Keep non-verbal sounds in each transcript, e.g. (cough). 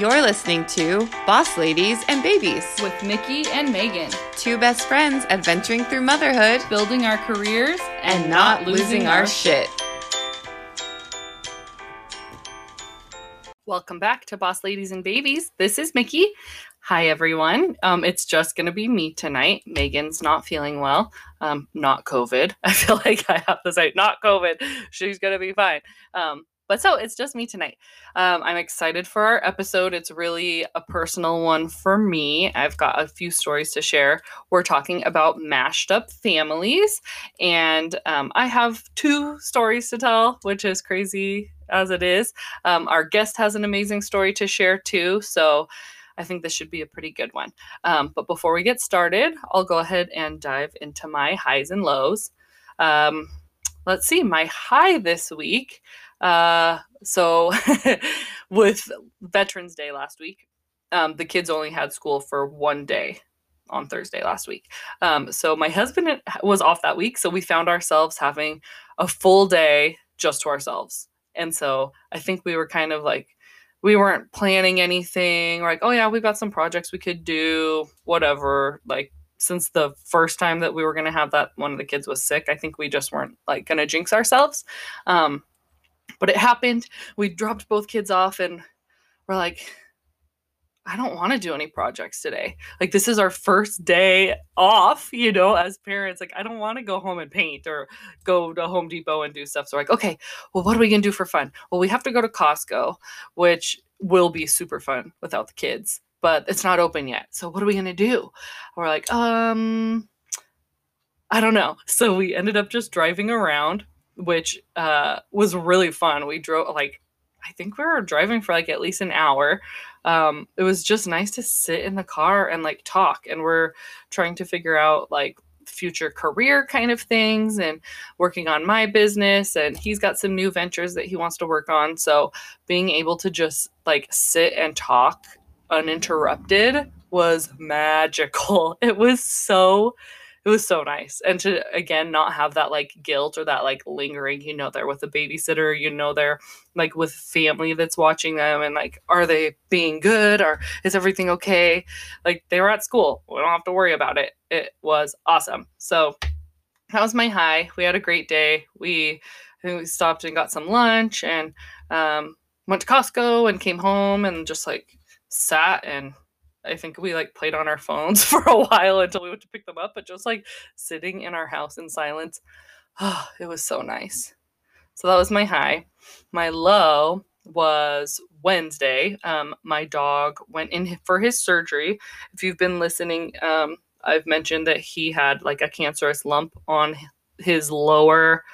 You're listening to Boss Ladies and Babies, with Mickey and Megan, two best friends adventuring through motherhood building our careers and not losing our shit. Welcome back to Boss Ladies and Babies. This is Mickey. Hi, everyone. Um, it's just going to be me tonight. Megan's not feeling well. Um, not COVID. (laughs) I feel like I have to say, not COVID. She's going to be fine. Um, but so it's just me tonight. Um, I'm excited for our episode. It's really a personal one for me. I've got a few stories to share. We're talking about mashed up families, and um, I have two stories to tell, which is crazy as it is. Um, our guest has an amazing story to share too. So I think this should be a pretty good one. Um, but before we get started, I'll go ahead and dive into my highs and lows. Um, let's see, my high this week uh, so (laughs) with Veterans Day last week, um, the kids only had school for one day on Thursday last week. Um, so my husband was off that week, so we found ourselves having a full day just to ourselves. And so I think we were kind of like we weren't planning anything. We're like, oh yeah, we've got some projects we could do, whatever. Like since the first time that we were gonna have that one of the kids was sick, I think we just weren't like gonna jinx ourselves. Um, but it happened. We dropped both kids off and we're like, I don't want to do any projects today. Like, this is our first day off, you know, as parents. Like, I don't want to go home and paint or go to Home Depot and do stuff. So, like, okay, well, what are we to do for fun? Well, we have to go to Costco, which will be super fun without the kids, but it's not open yet. So, what are we to do? We're like, um, I don't know. So, we ended up just driving around which uh, was really fun. We drove like I think we were driving for like at least an hour. Um, it was just nice to sit in the car and like talk, and we're trying to figure out like future career kind of things and working on my business and he's got some new ventures that he wants to work on so being able to just like sit and talk uninterrupted was magical (laughs) it was so it was so nice and to again not have that like guilt or that like lingering you know they're with a babysitter you know they're like with family that's watching them and like are they being good? Or is everything okay? Like they were at school. We don't have to worry about it. It was awesome. So that was my high. We had a great day. We I think we stopped and got some lunch and um, went to Costco and came home and just like sat and I think we like played on our phones (laughs) for a while until we went to pick them up, but just like sitting in our house in silence, oh, it was so nice. So that was my high. My low was Wednesday. Um, my dog went in for his surgery. If you've been listening, um, I've mentioned that he had like a cancerous lump on his lower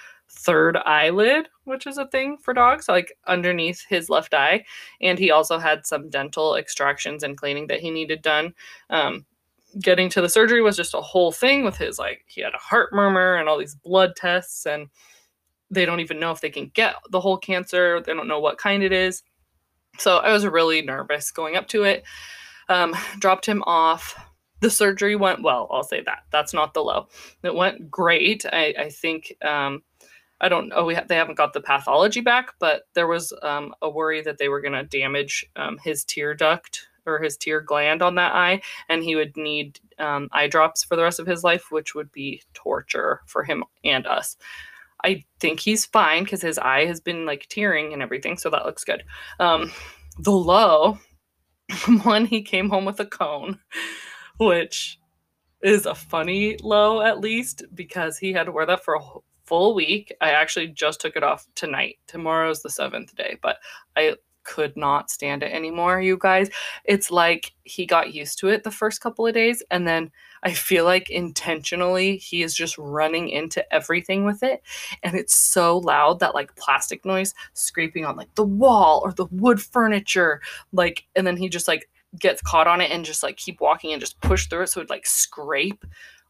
third eyelid, which is a thing for dogs, like underneath his left eye. And he also had some dental extractions and cleaning that he needed done. Um, getting to the surgery was just a whole thing with his, like, he had a heart murmur and all these blood tests, and they don't even know if they can get the whole cancer. They don't know what kind it is. So I was really nervous going up to it. Um, dropped him off the surgery went well i'll say that that's not the low it went great i, I think um, I don't know. Ha- they haven't got the pathology back, but there was um, a worry that they were going to damage um, his tear duct or his tear gland on that eye, and he would need um, eye drops for the rest of his life, which would be torture for him and us. I think he's fine because his eye has been like tearing and everything, so that looks good. Um, the low (laughs) one, he came home with a cone, which is a funny low at least because he had to wear that for a full week. I actually just took it off tonight. Tomorrow's the seventh day, but I could not stand it anymore, you guys. It's like he got used to it the first couple of days, and then I feel like intentionally he is just running into everything with it. And it's so loud that like plastic noise scraping on like the wall or the wood furniture, like, and then he just like gets caught on it and just like keep walking and just push through it so it like scrape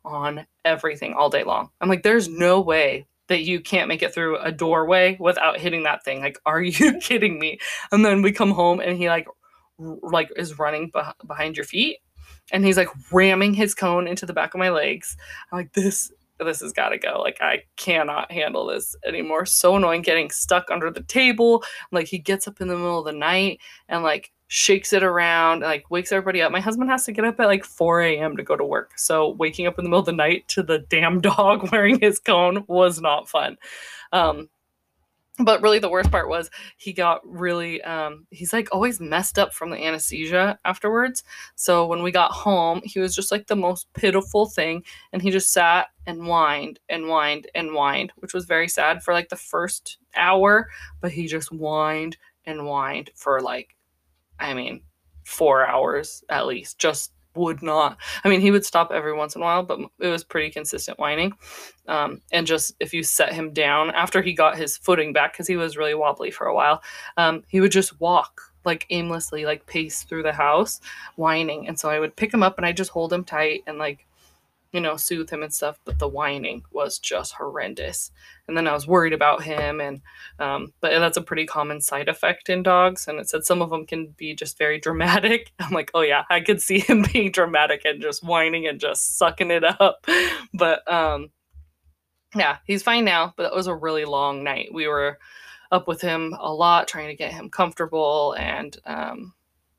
on everything all day long. I'm like, there's no way that you can't make it through a doorway without hitting that thing. Like, are you (laughs) kidding me? And then we come home and he like r- like is running beh- behind your feet and he's like ramming his cone into the back of my legs. I'm like, this this has got to go. Like, I cannot handle this anymore. So annoying getting stuck under the table. Like, he gets up in the middle of the night and like shakes it around, like wakes everybody up. My husband has to get up at like 4 a.m. to go to work. So waking up in the middle of the night to the damn (laughs) dog wearing his cone was not fun. Um, but really the worst part was he got really um, he's like always messed up from the anesthesia afterwards so when we got home he was just like the most pitiful thing and he just sat and whined and whined and whined which was very sad for like the first hour but he just whined and whined for like i mean four hours at least just would not. I mean, he would stop every once in a while, but it was pretty consistent whining. Um, and just if you set him down after he got his footing back, because he was really wobbly for a while, um, he would just walk like aimlessly, like pace through the house, whining. And so I would pick him up and I just hold him tight and like you know, soothe him and stuff, but the whining was just horrendous. And then I was worried about him, and um, but that's a pretty common side effect in dogs. And it said some of them can be just very (laughs) dramatic. I'm like, oh yeah, I could see (laughs) him being dramatic and just whining and just sucking it up. (laughs) But um, yeah, he's fine now. But it was a really long night. We were up with him a lot, trying to get him comfortable, and um,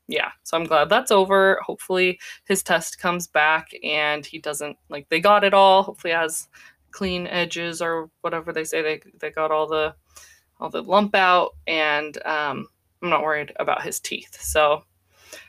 yeah, so I'm glad that's over. Hopefully his test comes back and he doesn't like they got it all. Hopefully has clean edges or whatever they say they they got all the all the lump out and um I'm not worried about his teeth. So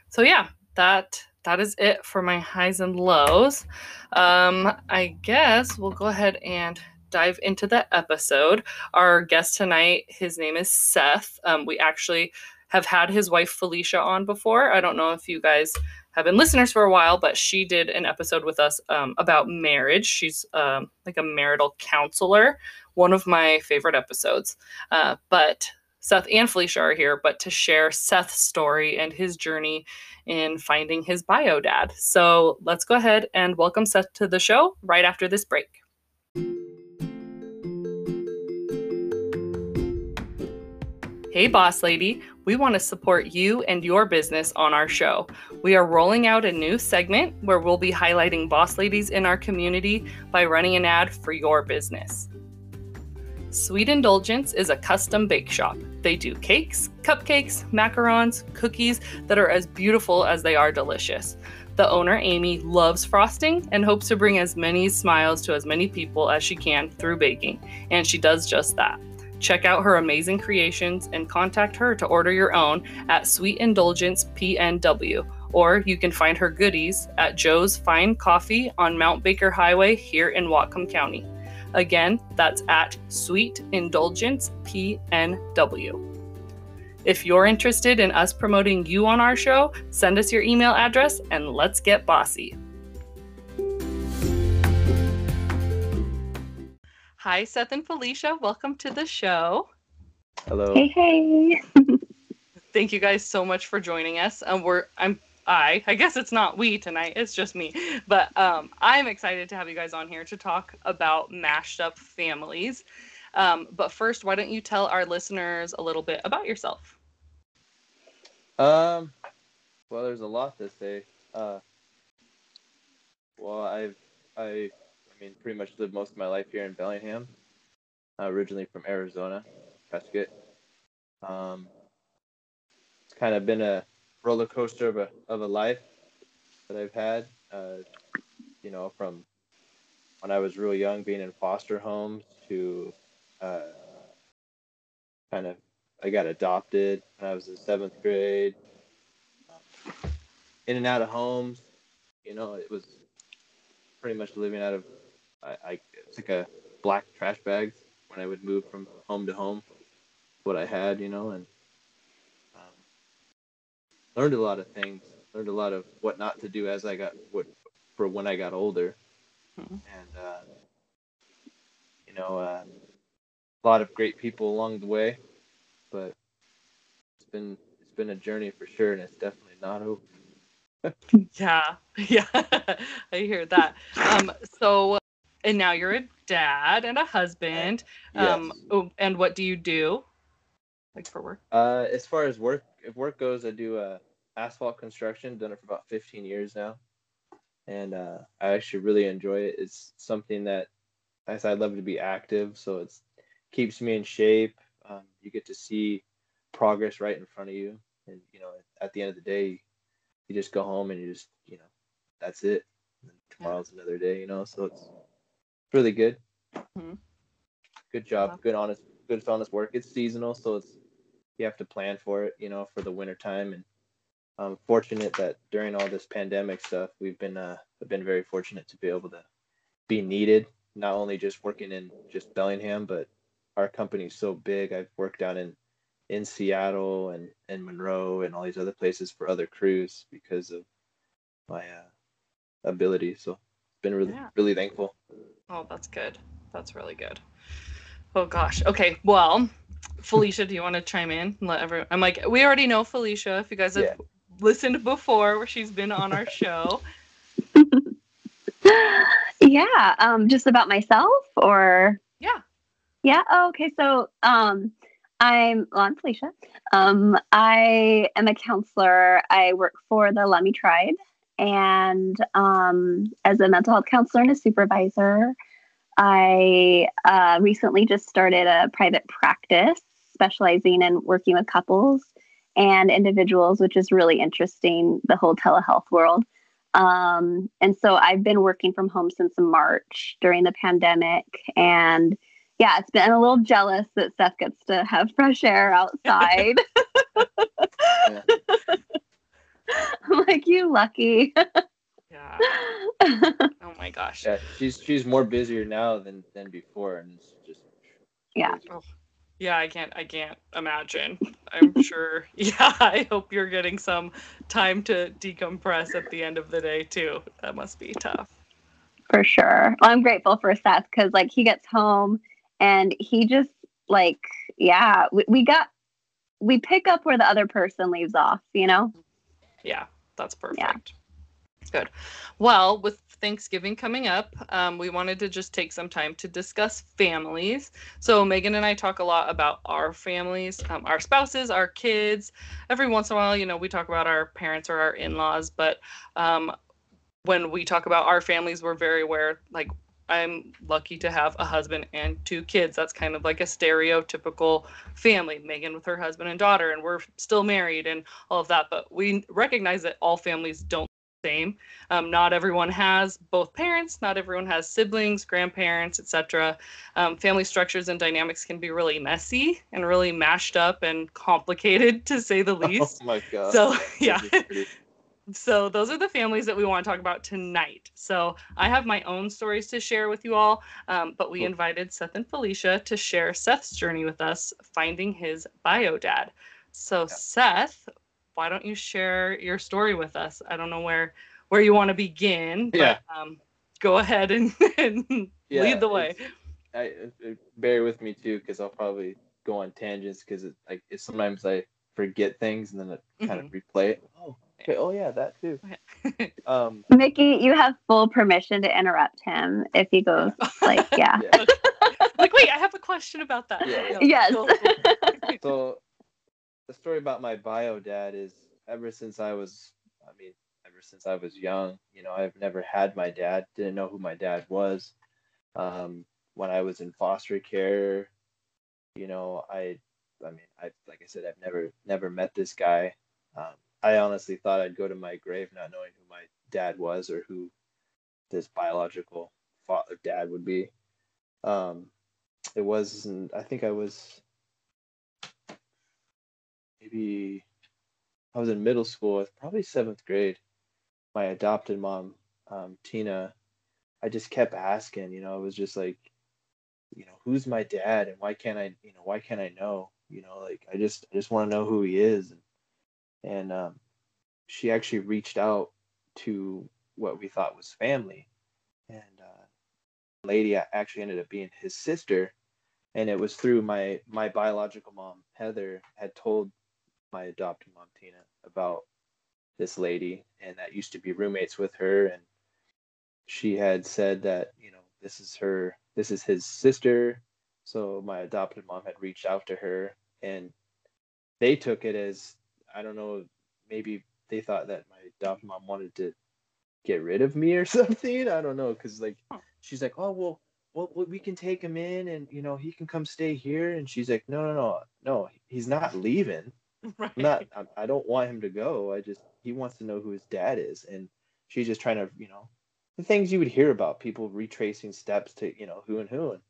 so yeah, that that is it for my highs and lows. Um I guess we'll go ahead and dive into the episode. Our guest tonight, his name is Seth. Um, we actually have had his wife Felicia on before. I don't know if you guys have been listeners for a while, but she did an episode with us um, about marriage. She's um, like a marital counselor, one of my favorite episodes. Uh, but Seth and Felicia are here, but to share Seth's story and his journey in finding his bio dad. So let's go ahead and welcome Seth to the show right after this break. Hey, boss lady, we want to support you and your business on our show. We are rolling out a new segment where we'll be highlighting boss ladies in our community by running an ad for your business. Sweet Indulgence is a custom bake shop. They do cakes, cupcakes, macarons, cookies that are as beautiful as they are delicious. The owner, Amy, loves frosting and hopes to bring as many smiles to as many people as she can through baking, and she does just that. Check out her amazing creations and contact her to order your own at Sweet Indulgence PNW. Or you can find her goodies at Joe's Fine Coffee on Mount Baker Highway here in Whatcom County. Again, that's at Sweet Indulgence PNW. If you're interested in us promoting you on our show, send us your email address and let's get bossy. Hi, Seth and Felicia. Welcome to the show. Hello. Hey, hey. (laughs) Thank you guys so much for joining us. Um, we're I'm I I guess it's not we tonight. It's just me. But um, I'm excited to have you guys on here to talk about mashed up families. Um, but first, why don't you tell our listeners a little bit about yourself? Um, well, there's a lot to say. Uh, well, I've I I mean, pretty much lived most of my life here in Bellingham. Uh, originally from Arizona, Prescott. Um, it's kind of been a roller coaster of a of a life that I've had. Uh, you know, from when I was real young, being in foster homes to uh, kind of I got adopted when I was in seventh grade. in and out of homes, you know, it was pretty much living out of I, I it's like a black trash bags when I would move from home to home. What I had, you know, and um, learned a lot of things. Learned a lot of what not to do as I got what for when I got older, mm-hmm. and uh, you know, uh, a lot of great people along the way. But it's been it's been a journey for sure, and it's definitely not over. (laughs) (laughs) yeah, (laughs) yeah, I hear that. Um, so and now you're a dad and a husband. Um, yes. Um, and what do you do, like for work? Uh, as far as work, if work goes, I do uh, asphalt construction. Done it for about 15 years now, and uh, I actually really enjoy it. It's something that, as I love to be active, so it's keeps me in shape. Um, you get to see progress right in front of you, and you know, at the end of the day, you just go home and you just, you know, that's it. And tomorrow's another day, you know. So it's really good. Mhm. Good job. Good honest. Good honest work. It's seasonal, so it's you have to plan for it, you know, for the winter time. And I'm fortunate that during all this pandemic stuff, we've been uh been very fortunate to be able to be needed, not only just working in just Bellingham, but our company's so big. I've worked down in in Seattle and and Monroe and all these other places for other crews because of my uh, ability. So been really Yeah. really thankful. Oh, that's good. That's really good. Oh gosh. Okay. Well, Felicia, do you want to chime in? and Let everyone. I'm like, we already know Felicia. If you guys have Yeah. listened before, where she's been on our show. (laughs) yeah, um, just about myself or Yeah. yeah. Oh, okay, so um, I'm well, I'm Felicia. Um, I am a counselor. I work for the Lummi Tribe, and um, as a mental health counselor and a supervisor, I uh, recently just started a private practice specializing in working with couples and individuals, which is really interesting. The whole telehealth world. Um, and so I've been working from home since March during the pandemic. And yeah, it's been a little jealous that Seth gets to have fresh air (laughs) outside. Yeah. (laughs) (laughs) I'm like, you lucky. Yeah. (laughs) Oh my gosh. Yeah, she's she's more busier now than than before, and it's just Yeah. crazy. Oh, yeah, I can't. I can't imagine. I'm (laughs) sure. Yeah, I hope you're getting some time to decompress at the end of the day too. That must be tough. for sure. Well, I'm grateful for Seth because like he gets home and he just like, yeah, we, we got, we pick up where the other person leaves off, you know? Yeah, that's perfect. Yeah. Good. Well, with Thanksgiving coming up, um, we wanted to just take some time to discuss families. So, Megan and I talk a lot about our families, um, our spouses, our kids. Every once in a while, you know, we talk about our parents or our in laws, but um, when we talk about our families, we're very aware, like, I'm lucky to have a husband and two kids. That's kind of like a stereotypical family. Megan with her husband and daughter, and we're still married and all of that. But we recognize that all families don't look the same. Um, not everyone has both parents. Not everyone has siblings, grandparents, etc. Um, family structures and dynamics can be really messy and really mashed up and complicated, (laughs) to say the least. Oh my god. So (laughs) yeah, That'd be pretty- so those are the families that we want to talk about tonight. So I have my own stories to share with you all, um, but we Cool. invited Seth and Felicia to share Seth's journey with us, finding his bio dad. So Seth, why don't you share your story with us? I don't know where where you want to begin, but Yeah. um, go ahead and, (laughs) and Yeah, lead the way. it's- I uh, bear with me too, because I'll probably go on tangents because it like it's sometimes I forget things and then I kind of replay it. Oh, okay. Oh yeah, that too. (laughs) Um, Mickey, you have full permission to interrupt him if he goes (laughs) like, yeah. yeah. like, wait, I have a question about that. Yeah. No, Yes. go- (laughs) go. so the story about my bio dad is ever since I was, I mean, ever since I was young, you know, I've never had my dad, didn't know who my dad was. Um, when I was in foster care, you know, I, I mean, I, like I said, I've never, never met this guy. Um, I honestly thought I'd go to my grave not knowing who my dad was or who this biological father dad would be. Um, it was, and I think I was maybe I was in middle school, probably seventh grade. My adopted mom, um, Tina, I just kept asking, you know, it was just like, you know, who's my dad and why can't I, you know, why can't I know? You know, like I just I just want to know who he is. And, and um, she actually reached out to what we thought was family. And uh, lady actually ended up being his sister. And it was through my my biological mom, Heather, had told my adopted mom Tina about this lady and that used to be roommates with her and she had said that you know this is her this is his sister so my adopted mom had reached out to her and they took it as I don't know maybe they thought that my adopted mom wanted to get rid of me or (laughs) something I don't know cuz like she's like oh well well, we can take him in and you know he can come stay here and she's like no no no no he's not leaving (laughs) Right. I'm not. I don't want him to go. I just he wants to know who his dad is, and she's just trying to, you know, the things you would hear about people retracing steps to, you know, who and who, and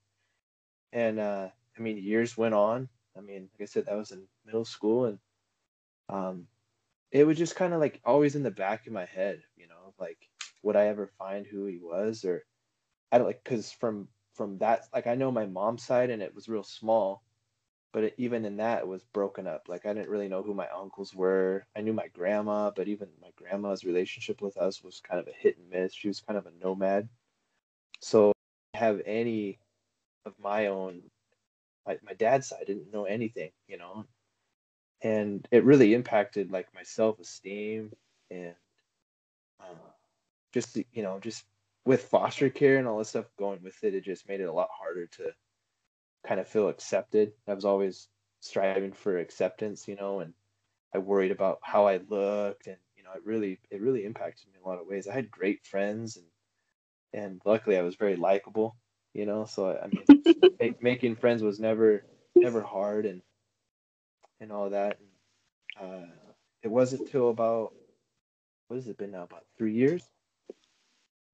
and uh, I mean, years went on. I mean, like I said, that was in middle school, and um, it was just kind of like always in the back of my head, you know, like would I ever find who he was, or I don't like because from from that, like I know my mom's side, and it was real small but it, even in that it was broken up. Like i didn't really know who my uncles were. I knew my grandma but even my grandma's relationship with us was kind of a hit and miss. She was kind of a nomad. So I have any of my own my, my dad's side didn't know anything you know and it really impacted like my self-esteem and um, just you know just with foster care and all this stuff going with it it just made it a lot harder to kind of feel accepted. I was always striving for acceptance, you know, and I worried about how I looked and you know, it really it really impacted me in a lot of ways. I had great friends and and luckily I was very likable, you know, so I mean (laughs) making friends was never never hard and and all that. Uh, it wasn't till about what has it been now? About three years.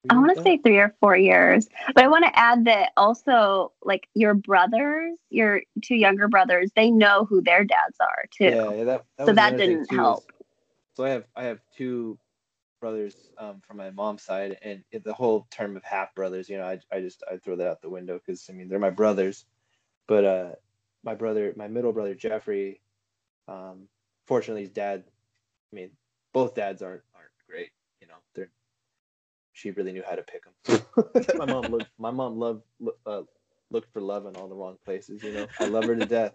I want to say three or four years, but I want to add that also, like your brothers, your two younger brothers, they know who their dads are too. Yeah, yeah, that, that So was that didn't help. so I have I have two brothers um, from my mom's side, and it, the whole term of half brothers, you know, I, I just I throw that out the window because I mean they're my brothers, but uh, my brother, my middle brother Jeffrey, um, fortunately his dad, I mean both dads aren't aren't great, you know, they're she really knew how to pick them. (laughs) my mom looked my mom loved uh, looked for love in all the wrong places, you know. I love her to death,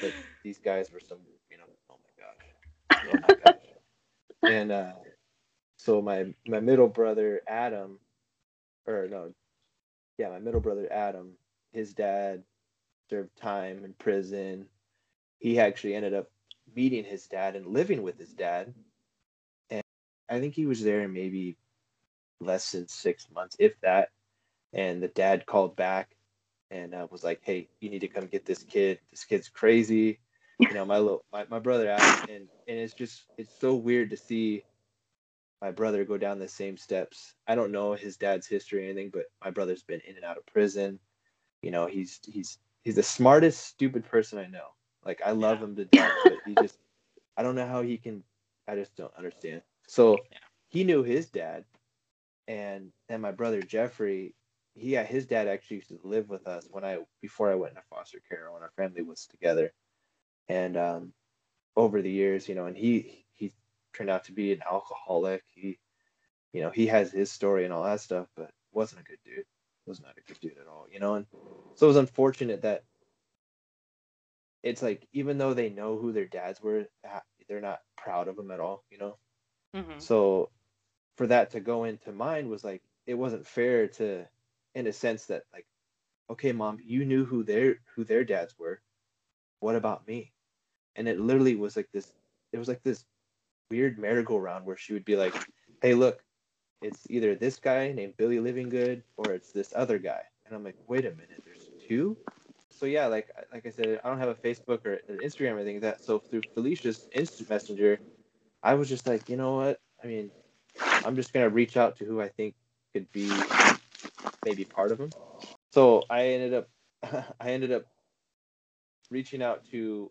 but these guys were some, you know, oh my gosh, oh my gosh and uh, so my my middle brother Adam, or no, yeah, my middle brother Adam, his dad served time in prison. He actually ended up meeting his dad and living with his dad, and I think he was there maybe less than six months, if that. And the dad called back and uh, was like, "Hey, you need to come get this kid. This kid's crazy." You know, my little my, my brother Adam, and and it's just it's so weird to see my brother go down the same steps. I don't know his dad's history or anything, but my brother's been in and out of prison. You know, he's he's he's the smartest stupid person I know. Like I love him to death, but he just I don't know how he can I just don't understand. So Yeah. he knew his dad and and my brother Jeffrey, he yeah, his dad actually used to live with us when I before I went into foster care when our family was together. And um over the years, you know, and he he turned out to be an alcoholic. He you know, he has his story and all that stuff, but wasn't a good dude. Was not a good dude at all, you know. And so it was unfortunate that it's like even though they know who their dads were, they're not proud of them at all, you know. Mhm. So for that to go into mine was like it wasn't fair to, in a sense that like, okay, mom, you knew who their who their dads were. What about me? And it literally was like this. It was like this weird merry-go-round where she would be like, "Hey, look, it's either this guy named Billy Livinggood or it's this other guy." And I'm like, "Wait a minute, there's two?" So yeah, like like I said, I don't have a Facebook or an Instagram or anything like that. So through Felicia's instant messenger, I was just like, you know what? I mean, I'm just gonna reach out to who I think could be maybe part of them. So I ended up, (laughs) I ended up reaching out to,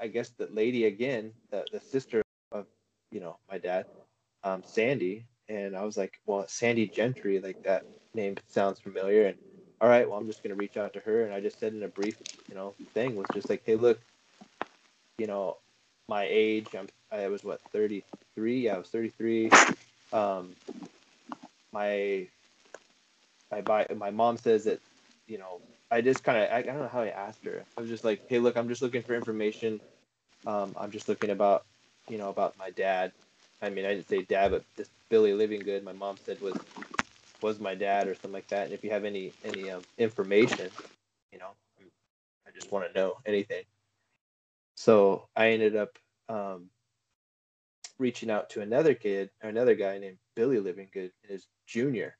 I- guess the lady again, the the sister of, you know, my dad, um, Sandy, and I was like, well, Sandy Gentry, like that name sounds familiar, and all right, well, I'm just gonna reach out to her, and I just said in a brief, you know, thing was just like, hey, look, you know, my age, I'm, I was what 33, yeah, I was 33. Um, my my my mom says that, you know, I just kind of I, I don't know how I asked her. I was just like, hey, look, I'm just looking for information. Um, I'm just looking about, you know, about my dad. I mean, I didn't say dad, but this Billy Livinggood, my mom said was was my dad or something like that. And if you have any any um, information, you know, I'm- just want to know anything. So I ended up um, reaching out to another kid, another guy named Billy Livinggood, and his junior.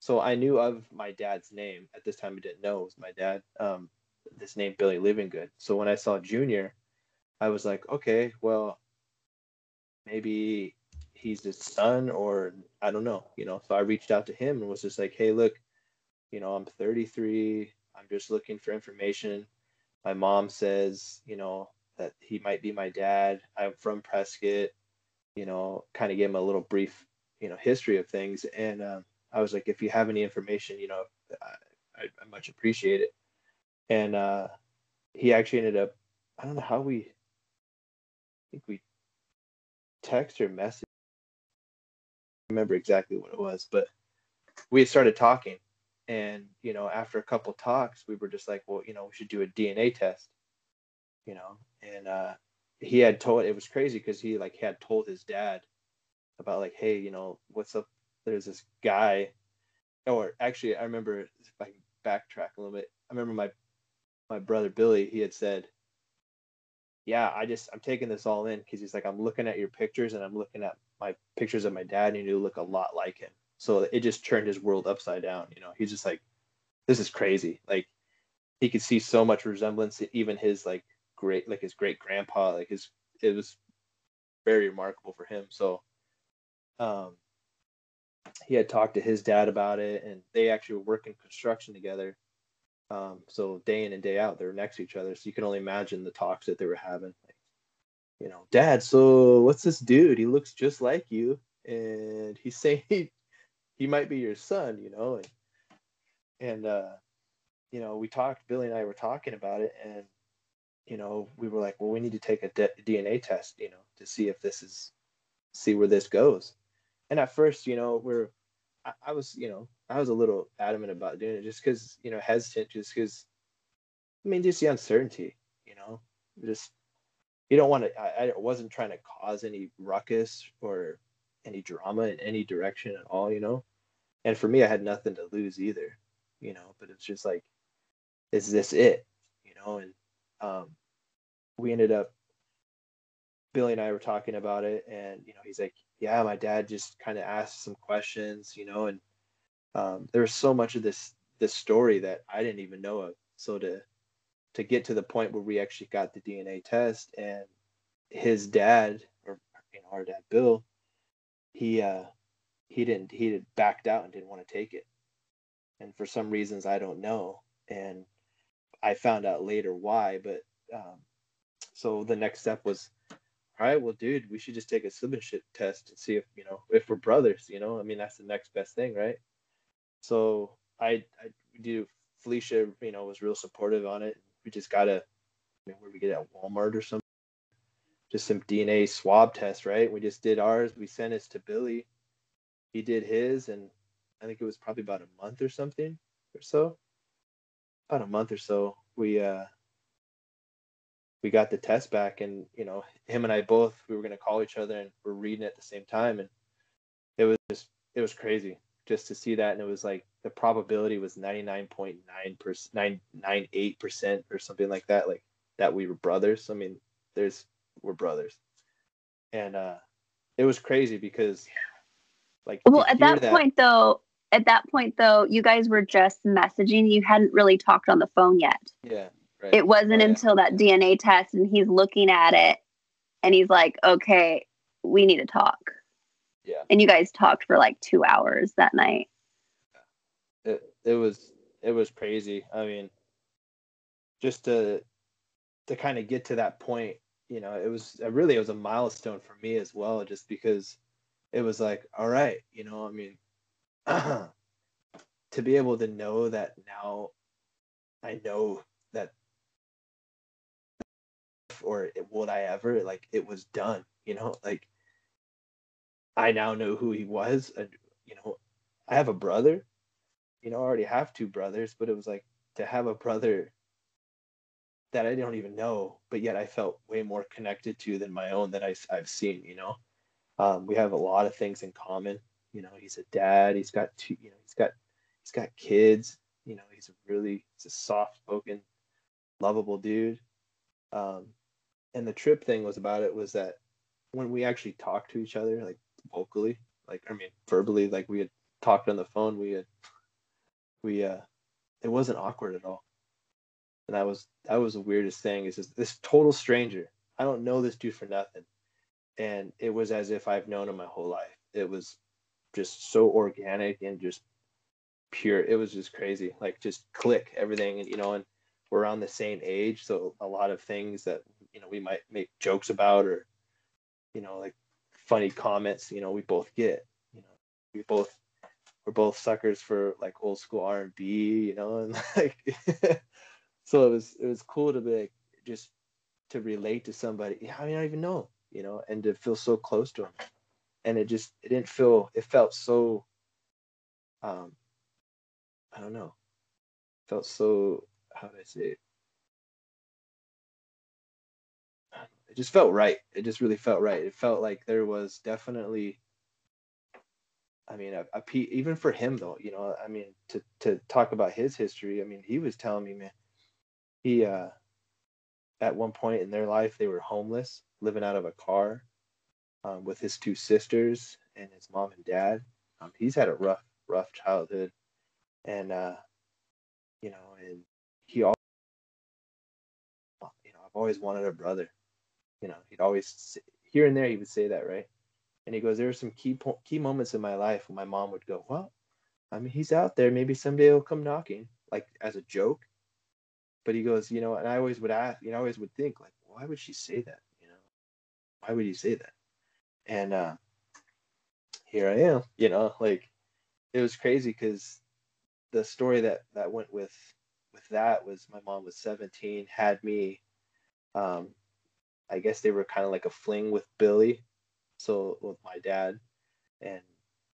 So I knew of my dad's name at this time. I didn't know it was my dad. Um, this name Billy Livinggood. So when I saw Junior, I was like, okay, well, maybe he's his son or I don't know, you know. So I reached out to him and was just like, hey, look, you know, I'm 33. I'm just looking for information. My mom says, you know, that he might be my dad. I'm from Prescott, you know, kind of gave him a little brief, you know, history of things. And um, I was like, if you have any information, you know, I, I much appreciate it. And uh, he actually ended up, I don't know how we, I think we text or message remember exactly what it was, but we started talking. And, you know, after a couple talks, we were just like, well, you know, we should do a DNA test, you know, and uh, he had told, it was crazy because he like had told his dad about like, hey, you know, what's up? There's this guy, or actually, I remember if I can backtrack a little bit. I remember my my brother Billy. He had said, "Yeah, I just I'm taking this all in because he's like I'm looking at your pictures and I'm looking at my pictures of my dad and you look a lot like him. So it just turned his world upside down. You know, he's just like, this is crazy. Like he could see so much resemblance, even his like great, like his great grandpa, like his, it was very remarkable for him. So, um, he had talked to his dad about it and they actually were working construction together. Um, so day in and day out, they were next to each other. So you can only imagine the talks that they were having. You know, Dad, so what's this dude? He looks just like you, and he's (laughs) saying he, he might be your son, you know, and and uh, you know, we talked. Billy and I were talking about it, and you know, we were like, well, we need to take a DNA test, you know, to see if this is, see where this goes. And at first, you know, we're, I, I was, you know, I was a little adamant about doing it just because, you know, hesitant, just because, I mean, just the uncertainty, you know, just you don't want to I, I wasn't trying to cause any ruckus or any drama in any direction at all you know? And for me i had nothing to lose either you know but it's just like is this it? You know and um we ended up billy and i were talking about it and you know he's like yeah my dad just kind of asked some questions you know and um there was so much of this this story that i didn't even know of. So to to get to the point where we actually got the DNA test and his dad or you know our dad Bill he uh he didn't he had backed out and didn't want to take it. And for some reasons I don't know and I found out later why but um so the next step was all right well dude we should just take a siblingship test and see if you know if we're brothers you know? I mean that's the next best thing right? So I I do Felicia you know was real supportive on it we just got to, I mean, where we get at Walmart or something, just some DNA swab test, right? We just did ours. We sent it to Billy. He did his, and I think it was probably about a month or something or so. About a month or so, we uh we got the test back, and you know, him and I both we were gonna call each other, and we're reading at the same time, and it was just it was crazy just to see that and it was like the probability was 99.9 percent 998 percent or something like that like that we were brothers i mean there's we're brothers and uh it was crazy because like well at that, that point though at that point though you guys were just messaging you hadn't really talked on the phone yet yeah right. it wasn't oh, yeah. until that dna test and he's looking at it and he's like okay we need to talk yeah. And you guys talked for like two hours that night. It it was it was crazy. I mean, just to to kind of get to that point, you know, it was it really it was a milestone for me as well, just because it was like, all right, you know, I mean, (clears throat) to be able to know that now, I know that, or would I ever like it was done, you know, like I now know who he was. And, you know, I have a brother. You know, I already have two brothers, but it was like to have a brother that I don't even know, but yet I felt way more connected to than my own that I, I've seen. You know, um, we have a lot of things in common. You know, he's a dad. He's got two. You know, he's got he's got kids. You know, he's a really he's a soft spoken, lovable dude. Um, and the trip thing was about it was that when we actually talked to each other, like vocally, like I mean verbally, like we had talked on the phone. We had we uh it wasn't awkward at all. And that was that was the weirdest thing is just this total stranger. I don't know this dude for nothing. And it was as if I've known him my whole life. It was just so organic and just pure. It was just crazy. Like just click everything, and you know, and we're around the same age, so a lot of things that you know we might make jokes about or you know like funny comments. You know, we both get. You know, we both we're both suckers for like old school R and B. You know, and (laughs) like so it was it was cool to be like just to relate to somebody. I mean, I don't even know. You know, and to feel so close to him and it just it didn't feel it felt so um I don't know. Felt so how do I say it? It just felt right. It just really felt right. It felt like there was definitely I mean, a, a even for him though, you know, I mean, to to talk about his history, I mean, he was telling me, man, he uh, at one point in their life they were homeless, living out of a car, um, with his two sisters and his mom and dad. Um, he's had a rough, rough childhood, and uh, you know, and he always, you know, I've always wanted a brother. You know, he'd always here and there he would say that, right? And he goes, there are some key po- key moments in my life when my mom would go, well, I mean, he's out there. Maybe someday he'll come knocking, like as a joke. But he goes, you know, and I always would ask, you know, I always would think, like, why would she say that? You know, why would he say that? and uh, here I am. You know, like it was crazy because the story that that went with with that was my mom was 17, had me. Um, I guess they were kind of like a fling with Billy, so with my dad, and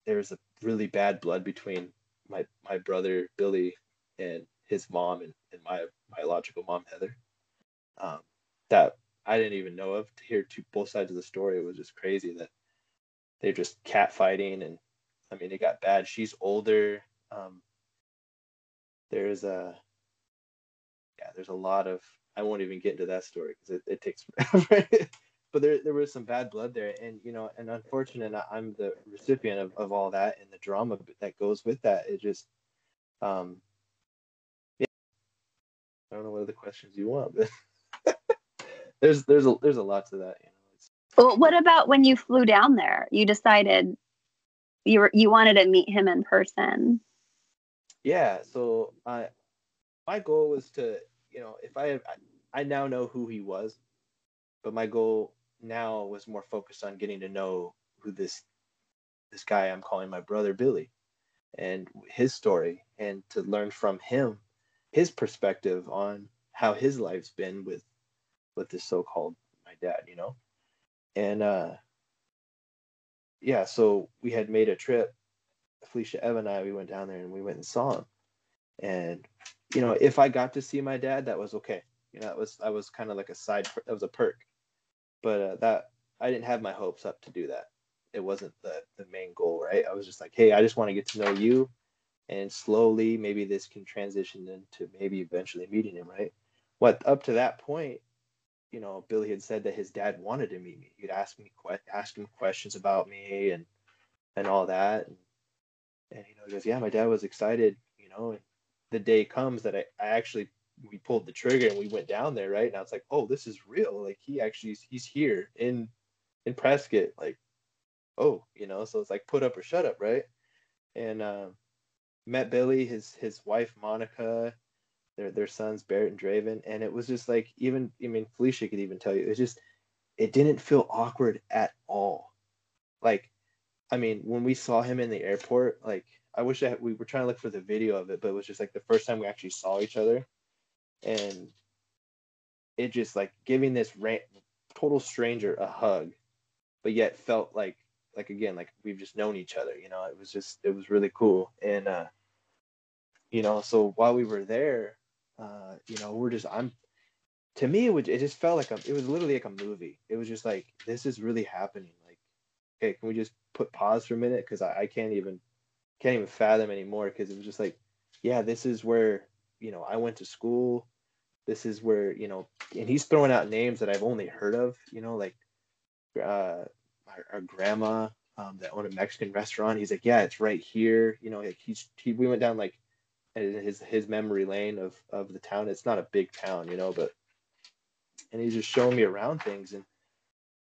there was a really bad blood between my my brother Billy and his mom and, and my biological mom Heather. Um, that I didn't even know of. To hear two both sides of the story, it was just crazy that they're just catfighting and I mean, it got bad. She's older. Um, there's a yeah, there's a lot of. I won't even get into that story because it, it takes. (laughs) but there there was some bad blood there, and you know, and unfortunate, I'm the recipient of, of all that and the drama that goes with that. It just, um, yeah, I don't know what other questions you want, but (laughs) there's there's a there's a lot to that. You know, it's, Well, what about when you flew down there? You decided you were you wanted to meet him in person. yeah. So I, my goal was to, you know, if I I now know who he was, but my goal now was more focused on getting to know who this this guy I'm calling my brother Billy, and his story, and to learn from him his perspective on how his life's been with with this so-called my dad, you know, and uh, yeah. So we had made a trip. Felicia, Evan, and I, we went down there and we went and saw him, and you know, if I got to see my dad, that was okay. You know, that was I was kind of like a side. That was a perk, but uh, that I didn't have my hopes up to do that. It wasn't the the main goal, right? I was just like, hey, I just want to get to know you, and slowly maybe this can transition into maybe eventually meeting him, right? What up to that point, you know, Billy had said that his dad wanted to meet me. He'd ask me ask him questions about me and and all that, and, and you know, he goes, yeah, my dad was excited, you know, and the day comes that I, I actually we pulled the trigger and we went down there, right? And I was like, oh, this is real. Like he actually he's here in in Prescott. Like, oh, you know, so it's like put up or shut up, right? And um, met Billy, his his wife Monica, their their sons Barrett and Draven, and it was just like even I mean Felicia could even tell you it just it didn't feel awkward at all. Like, I mean, when we saw him in the airport, like I wish I had, we were trying to look for the video of it, but it was just like the first time we actually saw each other, and it just like giving this total stranger a hug, but yet felt like like again like we've just known each other. You know, it was just it was really cool, and uh, you know, so while we were there, uh, you know, we're just I'm to me it, would, it just felt like a it was literally like a movie. It was just like this is really happening. Like, okay, can we just put pause for a minute because I, I can't even can't even fathom anymore because it was just like, yeah, this is where you know I went to school. This is where you know, and he's throwing out names that I've only heard of. You know, like uh, our, our grandma um, that owned a Mexican restaurant. He's like, yeah, it's right here. You know, like he's he we went down like his his memory lane of of the town. It's not a big town, you know, but and he's just showing me around things and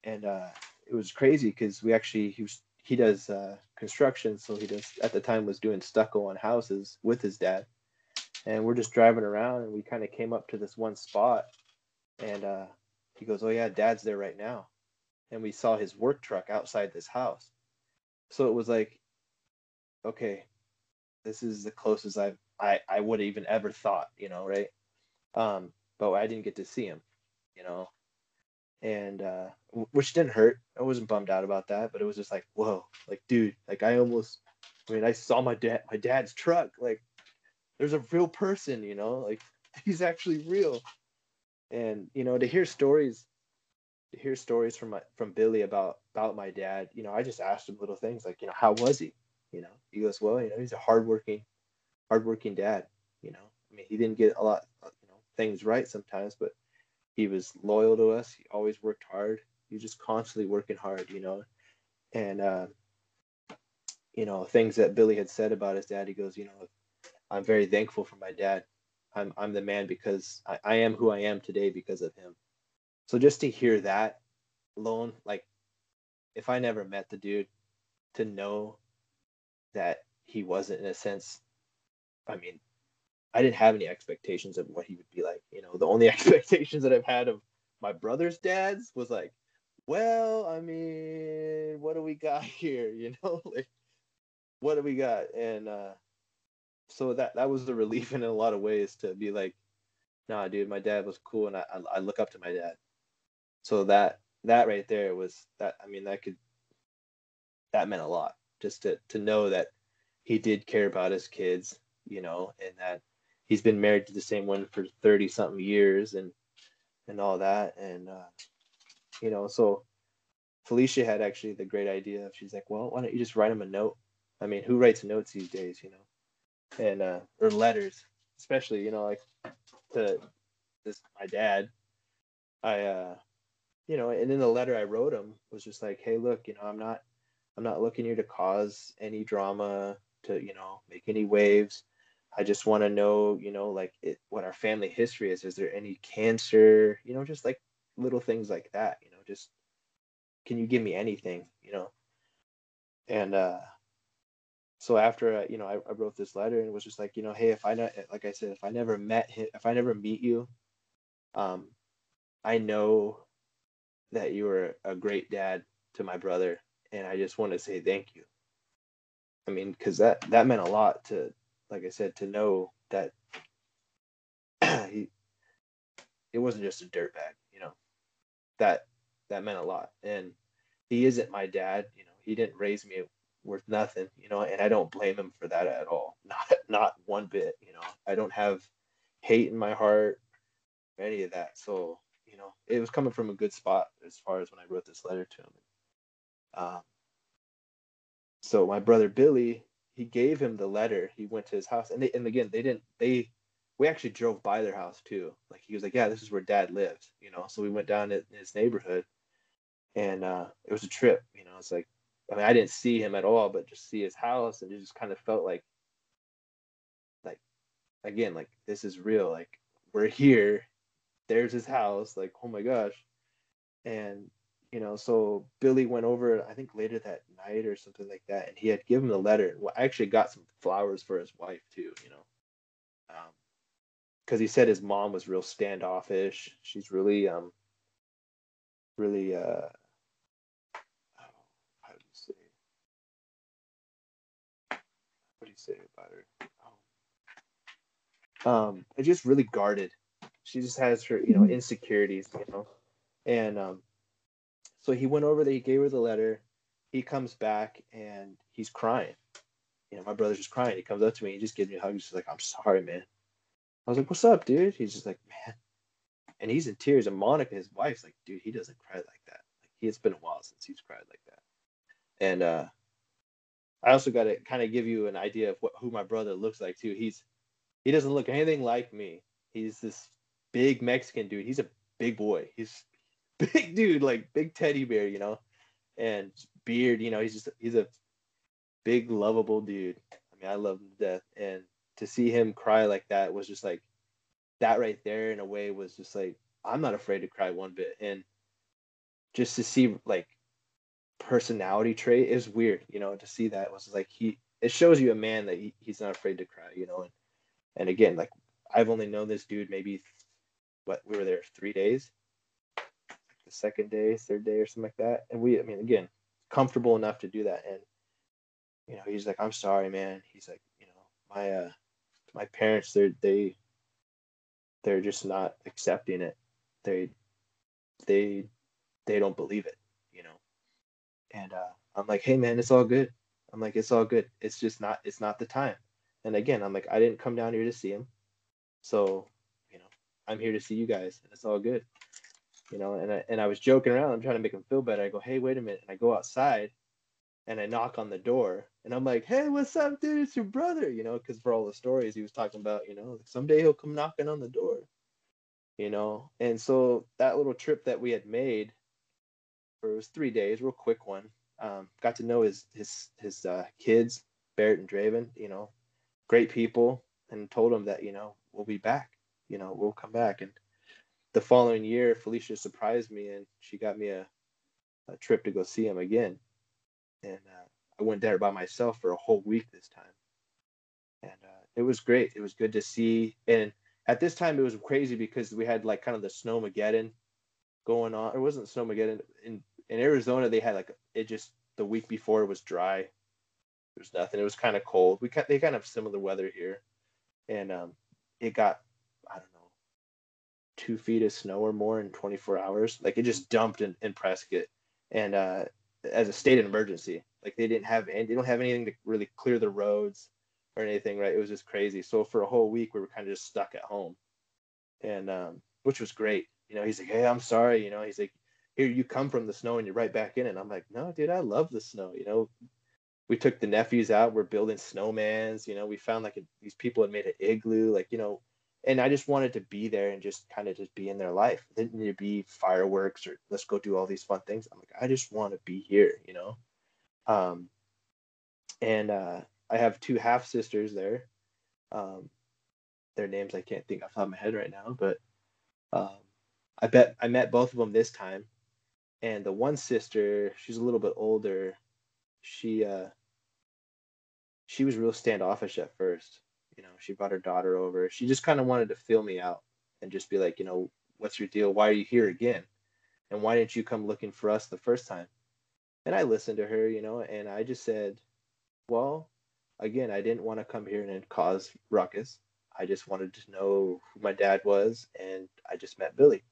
and uh, it was crazy because we actually he was he does uh, construction, so he does at the time was doing stucco on houses with his dad, and we're just driving around and we kind of came up to this one spot, and uh, he goes, "Oh yeah, Dad's there right now," and we saw his work truck outside this house, so it was like, okay, this is the closest I've I I would have even ever thought, you know, right? Um, but I didn't get to see him, you know, and uh, which didn't hurt. I wasn't bummed out about that, but it was just like, whoa, like, dude, like I almost, I mean, I saw my dad, my dad's truck, like, there's a real person, you know, like (laughs) he's actually real, and you know, to hear stories, to hear stories from my from Billy about about my dad, you know, I just asked him little things like, you know, how was he? You know, he goes, well, you know, he's a hardworking, hardworking dad. You know, I mean, he didn't get a lot, you know, things right sometimes, but he was loyal to us. He always worked hard. He was just constantly working hard, you know. And uh, you know, things that Billy had said about his dad, he goes, you know, I'm very thankful for my dad. I'm I'm the man because I, I am who I am today because of him. So just to hear that alone, like if I never met the dude, to know that he wasn't in a sense, I mean, I didn't have any expectations of what he would be like. You know, the only (laughs) expectations that I've had of my brother's dads was like, well, I mean, what do we got (laughs) here? You know, (laughs) like what do we got? And uh so that that was the relief in a lot of ways to be like, nah, dude, my dad was cool and I I, look up to my dad. So that that right there was that I mean that could that meant a lot just to to know that he did care about his kids, you know, and that he's been married to the same one for 30 something years and and all that. And uh, you know so felicia had actually the great idea of she's like well why don't you just write him a note? I mean who writes notes these days you know and uh or letters especially you know like to this my dad i uh you know and in the letter i wrote him was just like hey look you know i'm not i'm not looking here to cause any drama to you know make any waves I just want to know, you know, like it, what our family history is. Is there any cancer? You know, just like little things like that. You know, just can you give me anything? You know, and uh, so after you know, I, I wrote this letter and it was just like, you know, hey, if I not, like I said, if I never met him, if I never meet you, um, I know that you were a great dad to my brother, and I just want to say thank you. I mean, because that that meant a lot to like I said, to know that (clears throat) he it wasn't just a dirtbag, you know. That that meant a lot. And he isn't my dad, you know, he didn't raise me worth nothing, you know, and I don't blame him for that at all. (laughs) Not not one bit, you know. I don't have hate in my heart, or any of that. So, you know, it was coming from a good spot as far as when I wrote this letter to him. Um, so my brother Billy, he gave him the letter. He went to his house, and they and again they didn't they we actually drove by their house too. Like he was like, yeah, this is where Dad lives, you know. So we went down to his neighborhood, and uh, it was a trip. You know, it's like I mean I didn't see him at all, but just see his house, and it just kind of felt like like again like this is real. Like we're here. There's his house. Like oh my gosh, and you know, so Billy went over, I think later that night or something like that, and he had given the letter. Well, I actually got some flowers for his wife too, you know, because um, he said his mom was real standoffish. She's really, um, really, uh, how do you say? Say about her? Oh. Um, it's just really guarded. She just has her, you know, mm-hmm. insecurities, you know, and um so he went over there, he gave her the letter. He comes back and he's crying. You know, my brother's just crying. He comes up to me, he just gives me a hug. He's like, I'm sorry, man. I was like, What's up, dude? He's just like, Man. And he's in tears. And Monica, his wife's like, Dude, he doesn't cry like that. Like, it's been a while since he's cried like that. And uh, I also got to kind of give you an idea of what, who my brother looks like, too. He's he doesn't look anything like me. He's this big Mexican dude. He's a big boy. He's (laughs) big dude, like big teddy bear, you know, and beard, you know, he's just he's a big lovable dude. I mean, I love him to death, and to see him cry like that was just like that right there in a way was just like I'm not afraid to cry one bit. And just to see like personality trait is weird, you know, to see that was like he it shows you a man that he, he's not afraid to cry, you know, and and again, like I've only known this dude maybe what we were there three days, the second day, third day, or something like that, and we, I mean, again, comfortable enough to do that, and you know, he's like, I'm sorry, man. He's like, you know, my uh, my parents, they're they they're just not accepting it. They they they don't believe it. And uh, I'm like, hey man, it's all good. I'm like, it's all good. It's just not it's not the time. And again, I'm like, I didn't come down here to see him. So, you know, I'm here to see you guys and it's all good. You know, and I and I was joking around, I'm trying to make him feel better. I go, hey, wait a minute. And I go outside and I knock on the door and I'm like, hey, what's up, dude? It's your brother, you know, because for all the stories he was talking about, you know, someday he'll come knocking on the door, you know. And so that little trip that we had made, for it was three days, real quick one. Um, got to know his his his uh, kids, Barrett and Draven, you know, great people, and told him that you know we'll be back, you know, we'll come back. And the following year, Felicia surprised me and she got me a, a trip to go see him again and uh, I went there by myself for a whole week this time, and uh, it was great. It was good to see, and at this time it was crazy because we had like kind of the snowmageddon going on. It wasn't snowmageddon in in Arizona. They had like it just the week before it was dry. There was nothing. It was kind of cold. We they kind of similar weather here, and um, it got I don't know two feet of snow or more in 24 hours. Like it just dumped in, in Prescott, and uh, as a state of emergency. Like they didn't have any, they don't have anything to really clear the roads or anything, right? It was just crazy. So for a whole week, we were kind of just stuck at home, and um, which was great. You know, he's like, "Hey, I'm sorry." You know, he's like, "Here, you come from the snow and you're right back in it." I'm like, "No, dude, I love the snow." You know, we took the nephews out. We're building snowmans. You know, we found like a, these people had made an igloo. Like, you know, and I just wanted to be there and just kind of just be in their life. It didn't need to be fireworks or let's go do all these fun things. I'm like, I just want to be here, you know. Um, and uh, I have two half sisters there. Um, their names I can't think off the top of my head right now, but um, I bet I met both of them this time. And the one sister, she's a little bit older. She uh, she was real standoffish at first you know, she brought her daughter over. She just kind of wanted to fill me out and just be like, you know, what's your deal? Why are you here again? And why didn't you come looking for us the first time? And I listened to her, you know, and I just said, well, again, I didn't want to come here and cause ruckus. I just wanted to know who my dad was, and I just met Billy.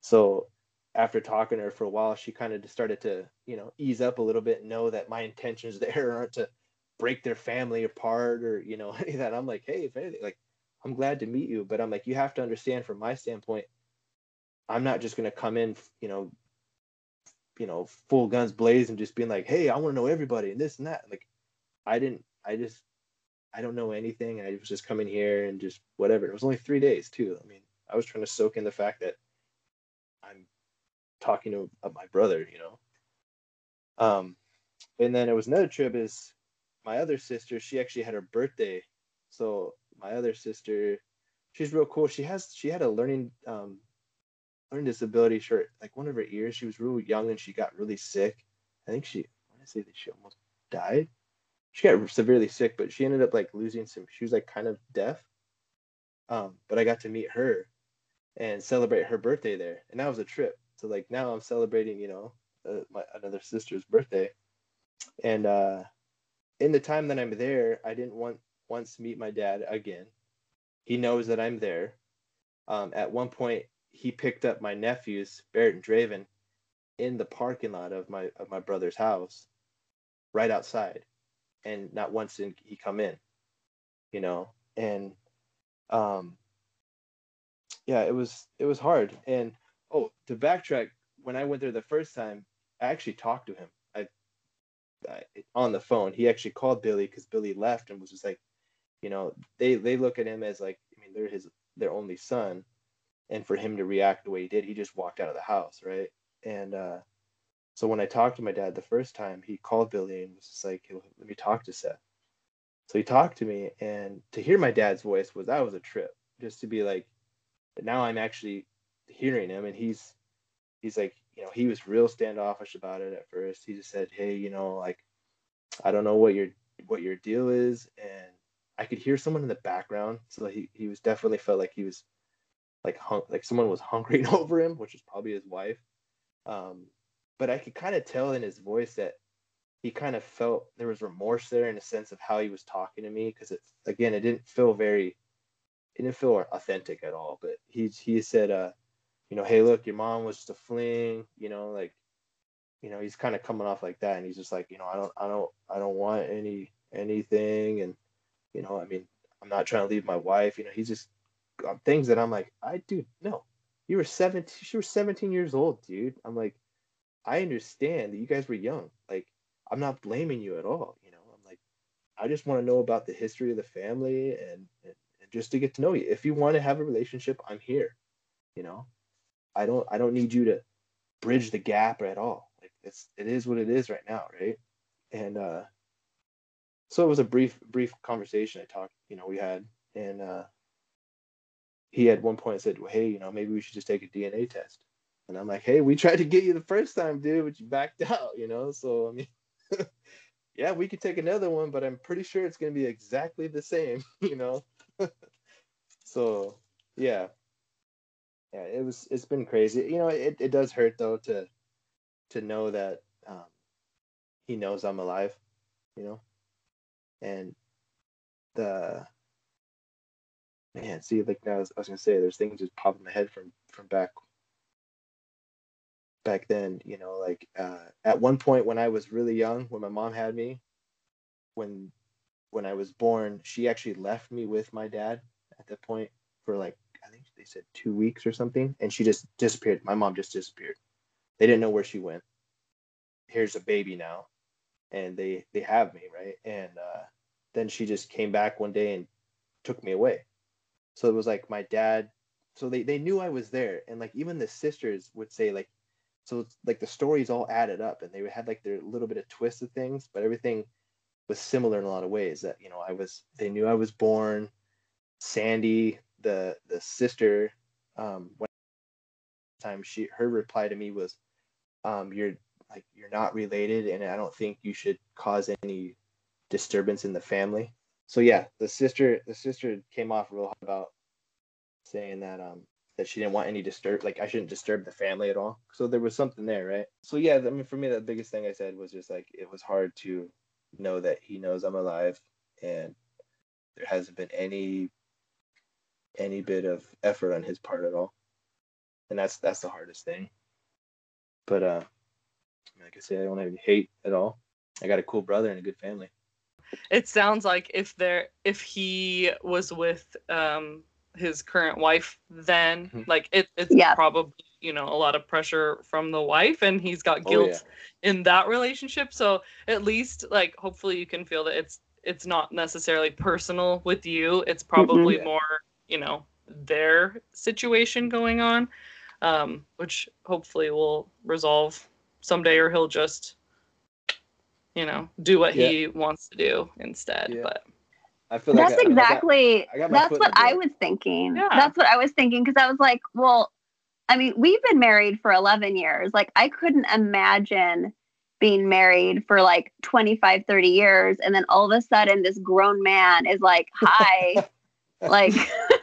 So after talking to her for a while, she kind of started to, you know, ease up a little bit and know that my intentions (laughs) there aren't to break their family apart or you know (laughs) any of that. I'm like, hey, if anything, like I'm glad to meet you, but I'm like, you have to understand from my standpoint, I'm not just gonna come in, you know, you know, full guns blazing, just being like, hey, I want to know everybody and this and that. Like, I didn't, I just, I don't know anything. I was just coming here and just whatever. It was only three days too. I mean, I was trying to soak in the fact that I'm talking to my brother, you know. Um, and then it was another trip is my other sister, she actually had her birthday. So my other sister, she's real cool. She has she had a learning um learning disability. Sure, like one of her ears. She was real young and she got really sick. I think she I want to say that she almost died. She got severely sick, but she ended up like losing some. She was like kind of deaf. Um, but I got to meet her and celebrate her birthday there, and that was a trip. So like now I'm celebrating, you know, uh, my another sister's birthday, and uh, in the time that I'm there, I didn't want once to meet my dad again. He knows that I'm there. Um, at one point, he picked up my nephews, Barrett and Draven, in the parking lot of my of my brother's house, right outside, and not once did he come in, you know. And um, yeah, it was it was hard. And oh, to backtrack, when I went there the first time, I actually talked to him I on the phone. He actually called Billy because Billy left and was just like, you know, they they look at him as like, I mean, they're his their only son, and for him to react the way he did, he just walked out of the house, right? And uh, so when I talked to my dad the first time, he called Billy and was just like, hey, let me talk to Seth. So he talked to me, and to hear my dad's voice was that was a trip. Just to be like, now I'm actually hearing him, and he's he's like, you know, he was real standoffish about it at first. He just said, "Hey, you know, like, I don't know what your what your deal is," and I could hear someone in the background, so he he was definitely felt like he was like hung, like someone was (laughs) hungering over him, which is probably his wife. Um, but I could kind of tell in his voice that he kind of felt there was remorse there in a sense of how he was talking to me because it's again it didn't feel very it didn't feel authentic at all. But he he said, uh, you know, hey, look, your mom was just a fling, you know, like, you know, he's kind of coming off like that, and he's just like, you know, I don't, I don't, I don't want any anything, and you know, I mean, I'm not trying to leave my wife, you know, he's just um, things that I'm like, I do no, you were 17, she was 17 years old, dude. I'm like, I understand that you guys were young, like, I'm not blaming you at all, you know, I'm like, I just want to know about the history of the family and, and and just to get to know you. If you want to have a relationship, I'm here, you know. I don't I don't need you to bridge the gap at all. Like it's it is what it is right now, right? And uh so it was a brief brief conversation I talked, you know, we had and uh he at one point said, well, "Hey, you know, maybe we should just take a DNA test." And I'm like, "Hey, we tried to get you the first time, dude, but you backed (laughs) out, you know." So I mean, (laughs) yeah, we could take another one, but I'm pretty sure it's gonna be exactly the same, (laughs) you know. so yeah, yeah, it was it's been crazy. You know, it, it does hurt though to to know that um, he knows I'm alive, you know, and the man, see, like I was, I was gonna say, there's things just pop in my head from from back back then. You know, like uh, at one point when I was really young, when my mom had me, when when I was born, she actually left me with my dad at that point for like they said two weeks or something, and she just disappeared. My mom just disappeared. They didn't know where she went. Here's a baby now, and they they have me right, and uh, then she just came back one day and took me away. So it was like my dad. So they they knew I was there, and like even the sisters would say like, so like the stories all added up, and they had like their little bit of twist of things, but everything was similar in a lot of ways. That you know I was they knew I was born. Sandy, the the sister um one time she her reply to me was um you're like you're not related and i don't think you should cause any disturbance in the family. So yeah the sister the sister came off real hard about saying that um that she didn't want any disturb like i shouldn't disturb the family at all. So there was something there right? So yeah i mean for me the biggest thing i said was just like it was hard to know that he knows i'm alive and there hasn't been any any bit of effort on his part at all, and that's that's the hardest thing. But uh, like I say, I don't have any hate at all. I got a cool brother and a good family. It sounds like if there if he was with um his current wife then Mhm. like it, it's Yeah. probably you know a lot of pressure from the wife and he's got Oh, guilt in that relationship so at least like hopefully you can feel that it's it's not necessarily personal with you it's probably Yeah. more you know their situation going on um which hopefully will resolve someday or he'll just you know do what he wants to do instead Yeah. but I feel like That's I, I got- exactly. I got that's what I was thinking. Yeah. That's what I was thinking because I was like, well, I mean, we've been married for 11 years. Like, I couldn't imagine being married for like 25, 30 years. And then all of a sudden, this grown man is like, hi. (laughs) like, (laughs)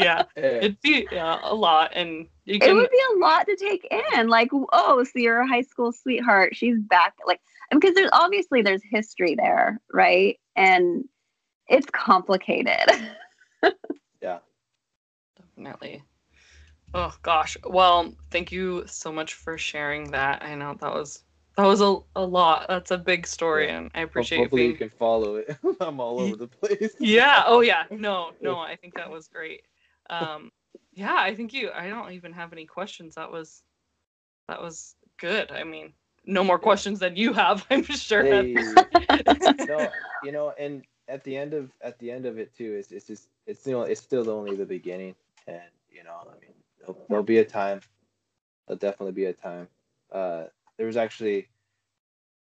yeah Yeah. it'd be yeah, a lot and you it would be a lot to take in. Like, oh, so you're a high school sweetheart. She's back. Like, because there's obviously there's history there, right? And it's complicated. (laughs) Yeah, definitely oh gosh well thank you so much for sharing that i know that was that was a, a lot that's a big story Yeah. and i Ho- appreciate you Hopefully being you can follow it. (laughs) I'm all over the place. yeah oh yeah (laughs) no no i think that was great um yeah i think you i don't even have any questions. That was that was good. I mean no more questions than you have (laughs) i'm sure. Hey, (laughs) no, you know, and at the end of at the end of it too, it's it's just it's you know it's still only the beginning, and you know, I mean, there'll, there'll be a time. There'll definitely be a time. Uh, there was actually,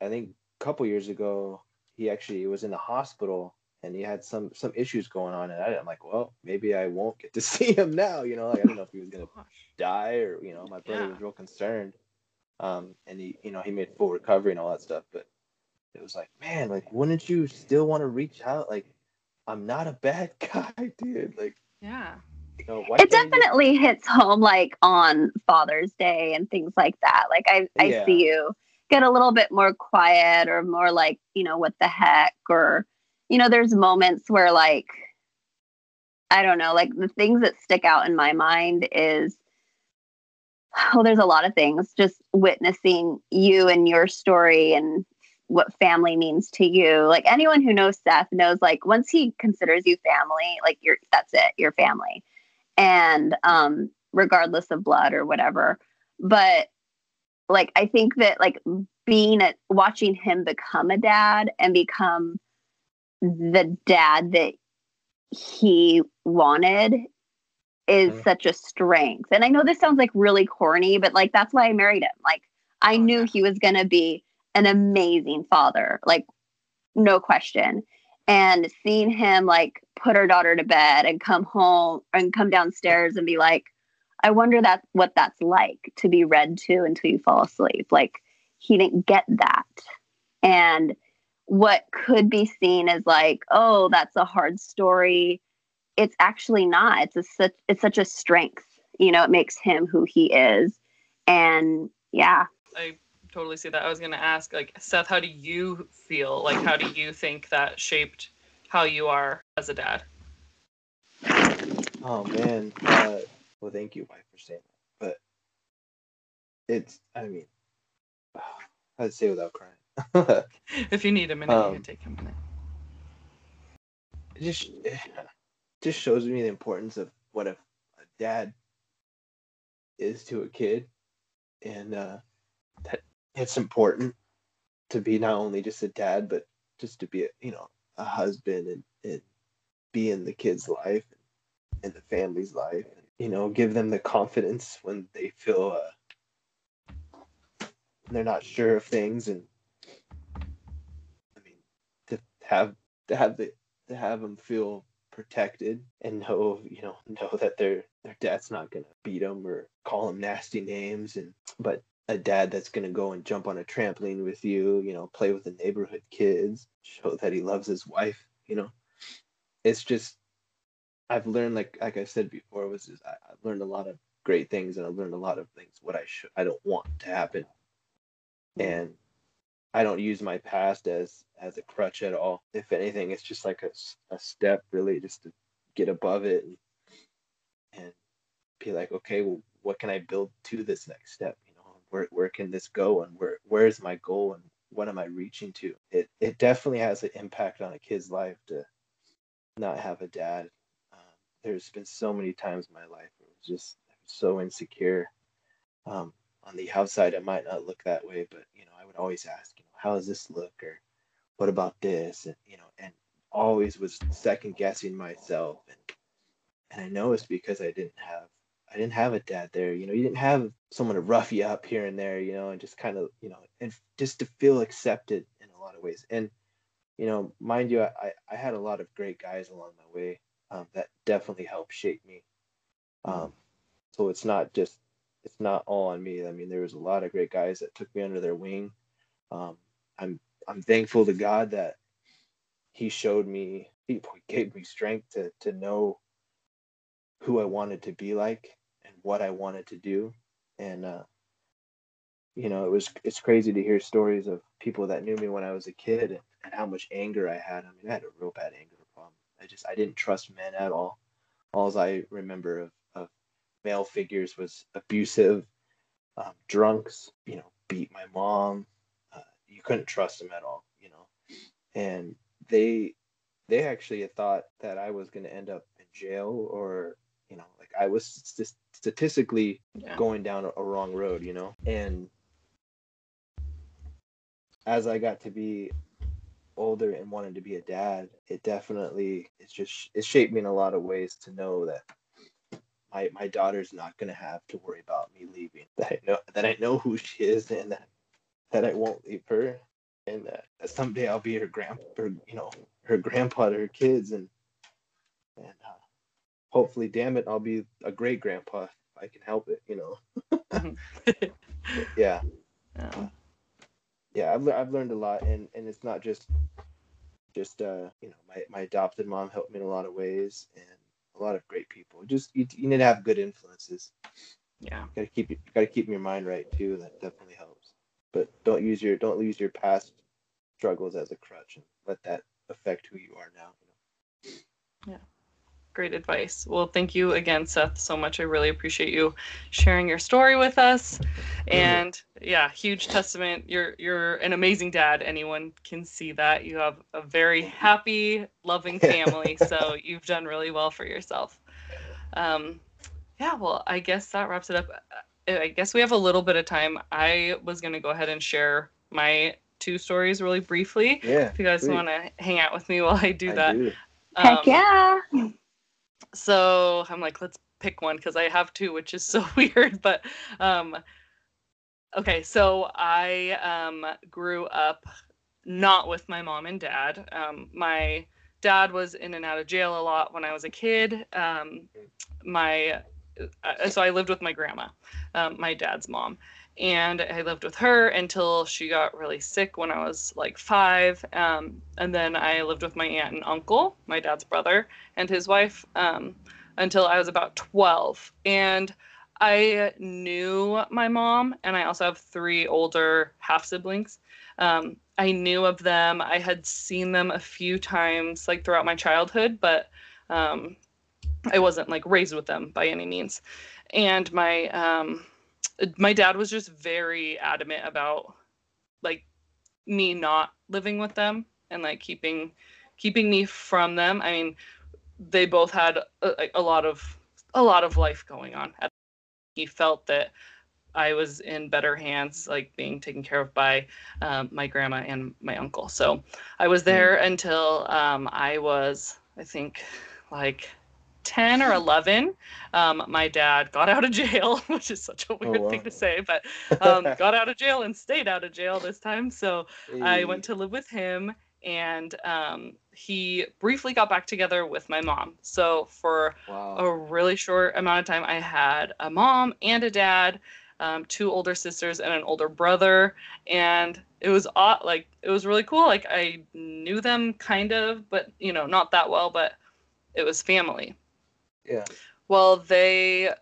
I think, a couple years ago, he actually was in the hospital, and he had some some issues going on, and I, I'm like, well, maybe I won't get to (laughs) see him now. You know, like I don't know if he was gonna die or you know, my brother Yeah. was real concerned. Um, and he, you know, he made full recovery and all that stuff, but it was like, man, like, wouldn't you still want to reach out? Like, I'm not a bad (laughs) guy, dude. Like, Yeah. you know, it can't you definitely hits home like on Father's Day and things like that. Like I, I Yeah. see you get a little bit more quiet or more like, you know, what the heck? Or, you know, there's moments where like I don't know, like the things that stick out in my mind is well, there's a lot of things. Just witnessing you and your story and what family means to you. Like anyone who knows Seth knows like once he considers you family, like you're that's it, your family and um regardless of blood or whatever but like i think that like being a watching him become a dad and become the dad that he wanted is Mhm. such a strength. And i know this sounds like really corny but like that's why i married him. Like i Oh, knew he was going to be an amazing father like no question. And seeing him like put our daughter to bed and come home and come downstairs and be like i wonder that what that's like to be read to until you fall asleep. Like he didn't get that. And what could be seen as like oh that's a hard story it's actually not it's a such it's such a strength you know it makes him who he is and yeah I totally see that. I was gonna ask, like, Seth, how do you feel? Like, how do you think that shaped how you are as a dad? Oh man. Uh, well, thank you, wife, for saying that. But it's, I mean, (sighs) I'd say without crying. If you need a minute, you Um, can take a minute. it just it just shows me the importance of what a, a dad is to a kid, and uh, that it's important to be not only just a dad, but just to be a you know a husband and, and be in the kid's life and the family's life. And, you know, give them the confidence when they feel uh, they're not sure of things, and I mean to have to have the to have them feel protected and know you know know that their their dad's not gonna beat them or call them nasty names and but a dad that's gonna go and jump on a trampoline with you you know play with the neighborhood kids show that he loves his wife you know? It's just i've learned like like i said before was just, I, i've learned a lot of great things and i've learned a lot of things what i should i don't want to happen. And I don't use my past as as a crutch at all. If anything, it's just like a, a step really just to get above it and, and be like, okay, well, what can I build to this next step? You know, where where can this go and where where is my goal and what am I reaching to? It it definitely has an impact on a kid's life to not have a dad. Um, there's been so many times in my life it was just so insecure. Um, on the outside, it might not look that way, but you know, I would always ask, how does this look, or what about this, and you know, and always was second guessing myself, and and I know it's because I didn't have I didn't have a dad there. You know, you didn't have someone to rough you up here and there, you know, and just kind of, you know, and just to feel accepted in a lot of ways. And you know, mind you, I I had a lot of great guys along my way um, that definitely helped shape me. Um, so it's not just it's not all on me. I mean, there was a lot of great guys that took me under their wing. Um, I'm I'm thankful to God that He showed me, He gave me strength to to know who I wanted to be like and what I wanted to do. And uh, you know, it was it's crazy to hear stories of people that knew me when I was a kid and, and how much anger I had. I mean, I had a real bad anger problem. I just I didn't trust men at all. All I remember of, of male figures was abusive, um, drunks. You know, beat my mom. You couldn't trust them at all. You know, and they they actually had thought that I was going to end up in jail or you know like I was st- statistically Yeah. going down a, a wrong road. You know, and as I got to be older and wanted to be a dad, it definitely it's just it shaped me in a lot of ways to know that my my daughter's not gonna have to worry about me leaving. That I know that I know who she is and that that I won't leave her and that, someday I'll be her grand or you know her grandpa to her kids, and and uh, hopefully, damn it, I'll be a great grandpa if I can help it. You know. (laughs) yeah. Yeah. yeah I've, I've learned a lot and and it's not just just uh you know my, my adopted mom helped me in a lot of ways and a lot of great people just you, you need to have good influences Yeah. you gotta keep you gotta keep your mind right too that definitely helps but don't use your don't use your past struggles as a crutch and let that affect who you are now Yeah. Great advice. Well, thank you again, Seth, so much. I really appreciate you sharing your story with us. And yeah, huge testament. You're you're an amazing dad. Anyone can see that. You have a very happy, loving (laughs) family. so you've done really well for yourself. Um, yeah, well, I guess that wraps it up. I guess we have a little bit of time. I was gonna go ahead and share my two stories really briefly. yeah If you guys want to hang out with me while I do I that. do. Heck Um, yeah. so i'm like let's pick one because i have two which is so (laughs) weird but um okay so i um grew up not with my mom and dad um my dad was in and out of jail a lot when i was a kid um my so i lived with my grandma um, my dad's mom and i lived with her until she got really sick when i was like five um, and then i lived with my aunt and uncle my dad's brother and his wife um, until I was about 12. And I knew my mom, and I also have three older half siblings. Um, I knew of them. I had seen them a few times, like throughout my childhood, but um, I wasn't like raised with them by any means. And my um, my dad was just very adamant about like me not living with them and like keeping keeping me from them. I mean, they both had a, a lot of a lot of life going on. He felt that I was in better hands, like being taken care of by um, my grandma and my uncle. So I was there until um, I was, I think, like 10 or 11. Um, my dad got out of jail, (laughs) which is such a weird wow. thing to say, but um, (laughs) got out of jail and stayed out of jail this time. So I went to live with him, and um, he briefly got back together with my mom. So for wow a really short amount of time, I had a mom and a dad, um, two older sisters, and an older brother, and it was like it was really cool. Like I knew them kind of, but you know, not that well, but it was family. Yeah Well, they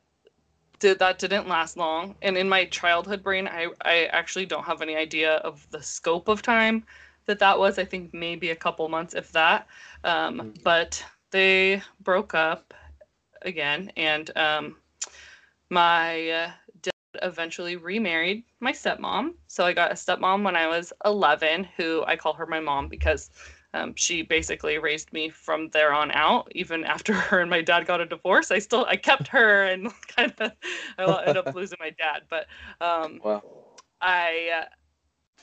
did that didn't last long, and in my childhood brain, I I actually don't have any idea of the scope of time that that was. I think maybe a couple months, if that. Um, Mhm. But they broke up again, and um, my uh, dad eventually remarried my stepmom. So I got a stepmom when I was 11, who I call her my mom because um, she basically raised me from there on out. Even after (laughs) her and my dad got a divorce, I still I kept her and (laughs) kind of I ended up (laughs) losing my dad. But um, wow I uh,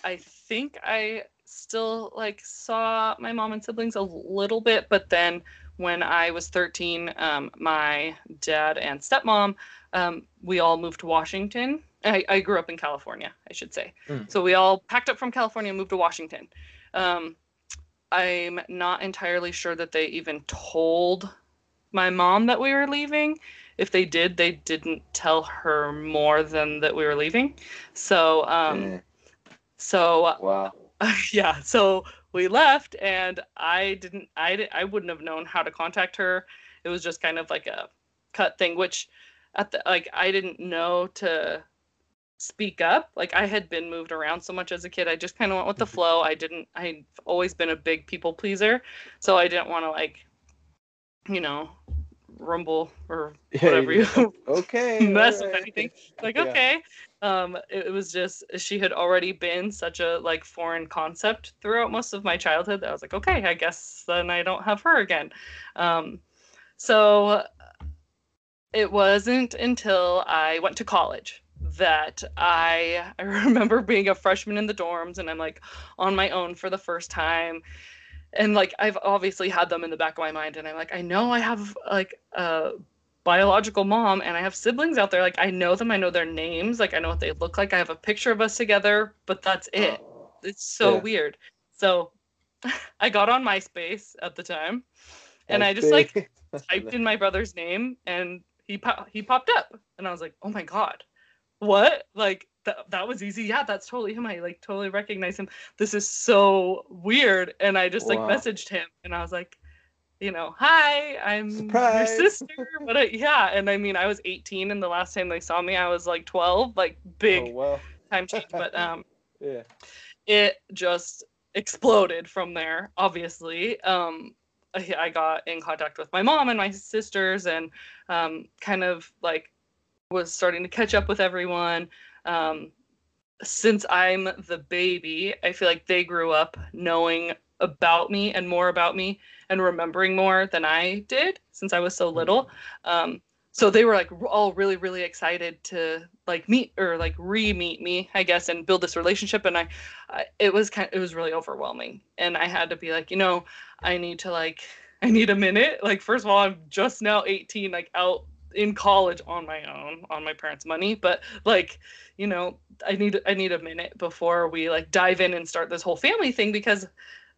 I think I still like saw my mom and siblings a little bit, but then when I was 13, um, my dad and stepmom, um, we all moved to Washington. I, I grew up in California, I should say. Mm. So we all packed up from California and moved to Washington. Um, I'm not entirely sure that they even told my mom that we were leaving. If they did, they didn't tell her more than that we were leaving. So, um, so wow (laughs) yeah so we left and i didn't i i wouldn't have known how to contact her it was just kind of like a cut thing which at the like i didn't know to speak up. Like i had been moved around so much as a kid i just kind of went with the Mhm. flow. I didn't i've always been a big people pleaser so i didn't want to like you know rumble or (laughs) Yeah, whatever you (laughs) okay mess with anything. (laughs) Like Yeah. okay. Um it was just she had already been such a like foreign concept throughout most of my childhood that i was like okay i guess then i don't have her again. Um so it wasn't until i went to college that i i (laughs) remember being a freshman in the dorms and i'm like on my own for the first time and like i've obviously had them in the back of my mind and i'm like i know i have like a biological mom and I have siblings out there. Like I know them, I know their names, like I know what they look like. I have a picture of us together, but that's it. Oh, It's so Yeah. weird. So (laughs) I got on MySpace at the time, and I just like (laughs) typed in my brother's name, and he po- he popped up, and I was like, oh my god, what? Like that that was easy. Yeah, that's totally him. I like totally recognize him. This is so weird, and I just like messaged him, and I was like. You know, hi, I'm Surprise. your sister. But I, yeah, and I mean, I was 18, and the last time they saw me, I was like 12, like big Oh, well, time change. But um, (laughs) yeah. it just exploded from there obviously um I, I got in contact with my mom and my sisters and um kind of like was starting to catch up with everyone. Um since i'm the baby i feel like they grew up knowing about me and more about me and remembering more than i did since i was so little. Um so they were like all really really excited to like meet or like re-meet me i guess and build this relationship. And i I, it was kind it was really overwhelming. And i had to be like you know i need to like i need a minute. Like first of all i'm just now 18 like out in college on my own on my parents money but like you know i need i need a minute before we like dive in and start this whole family thing because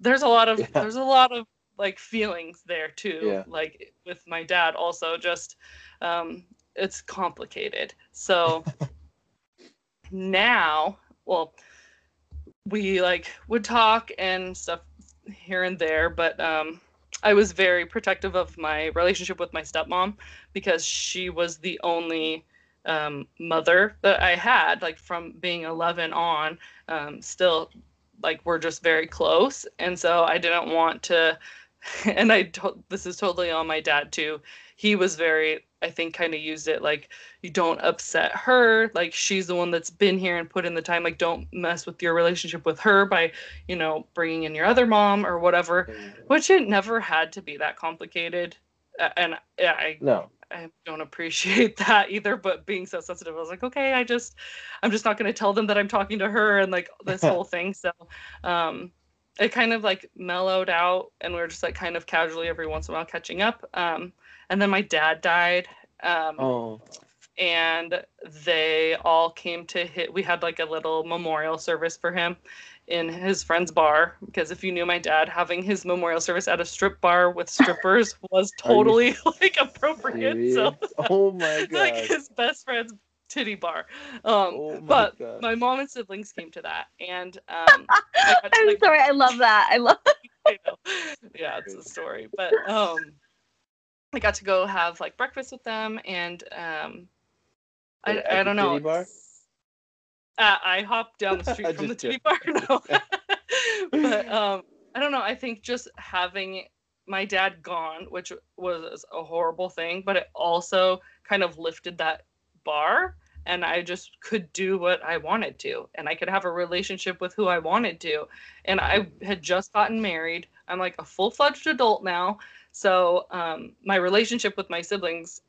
there's a lot of Yeah. there's a lot of like feelings there too Yeah. like with my dad also just um it's complicated so (laughs) now well we like would talk and stuff here and there but um i was very protective of my relationship with my stepmom because she was the only um, mother that i had like from being 11 on um, still like we're just very close. And so i didn't want to (laughs) and i to- this is totally on my dad too. He was very i think kind of used it like you don't upset her like she's the one that's been here and put in the time like don't mess with your relationship with her by you know bringing in your other mom or whatever which it never had to be that complicated and yeah, i No. I don't appreciate (laughs) that either, but being so sensitive, I was like, okay, I just, I'm just not going to tell them that I'm talking to her and like this (laughs) whole thing. So, um, it kind of like mellowed out and we are just like kind of casually every once in a while catching up. Um, and then my dad died. Um, Oh. and they all came to hit, we had like a little memorial service for him in his friend's bar because if you knew my dad having his memorial service at a strip bar with (laughs) strippers was totally (laughs) like appropriate so Serious? (laughs) Oh my god. like his best friend's titty bar. Um, oh my but god. my mom and siblings came to that, and um, I got to, I'm like, sorry. I love that. I love. Know. yeah, it's a story, but um, I got to go have like breakfast with them, and um, I, At I don't know. bar? Uh, I hopped down the (laughs) street from the titty bar. (laughs) No, (laughs) but um, I don't know. I think just having my dad gone, which was a horrible thing, but it also kind of lifted that bar and I just could do what I wanted to and I could have a relationship with who I wanted to. And I had just gotten married. I'm like a full-fledged adult now. So um, my relationship with my siblings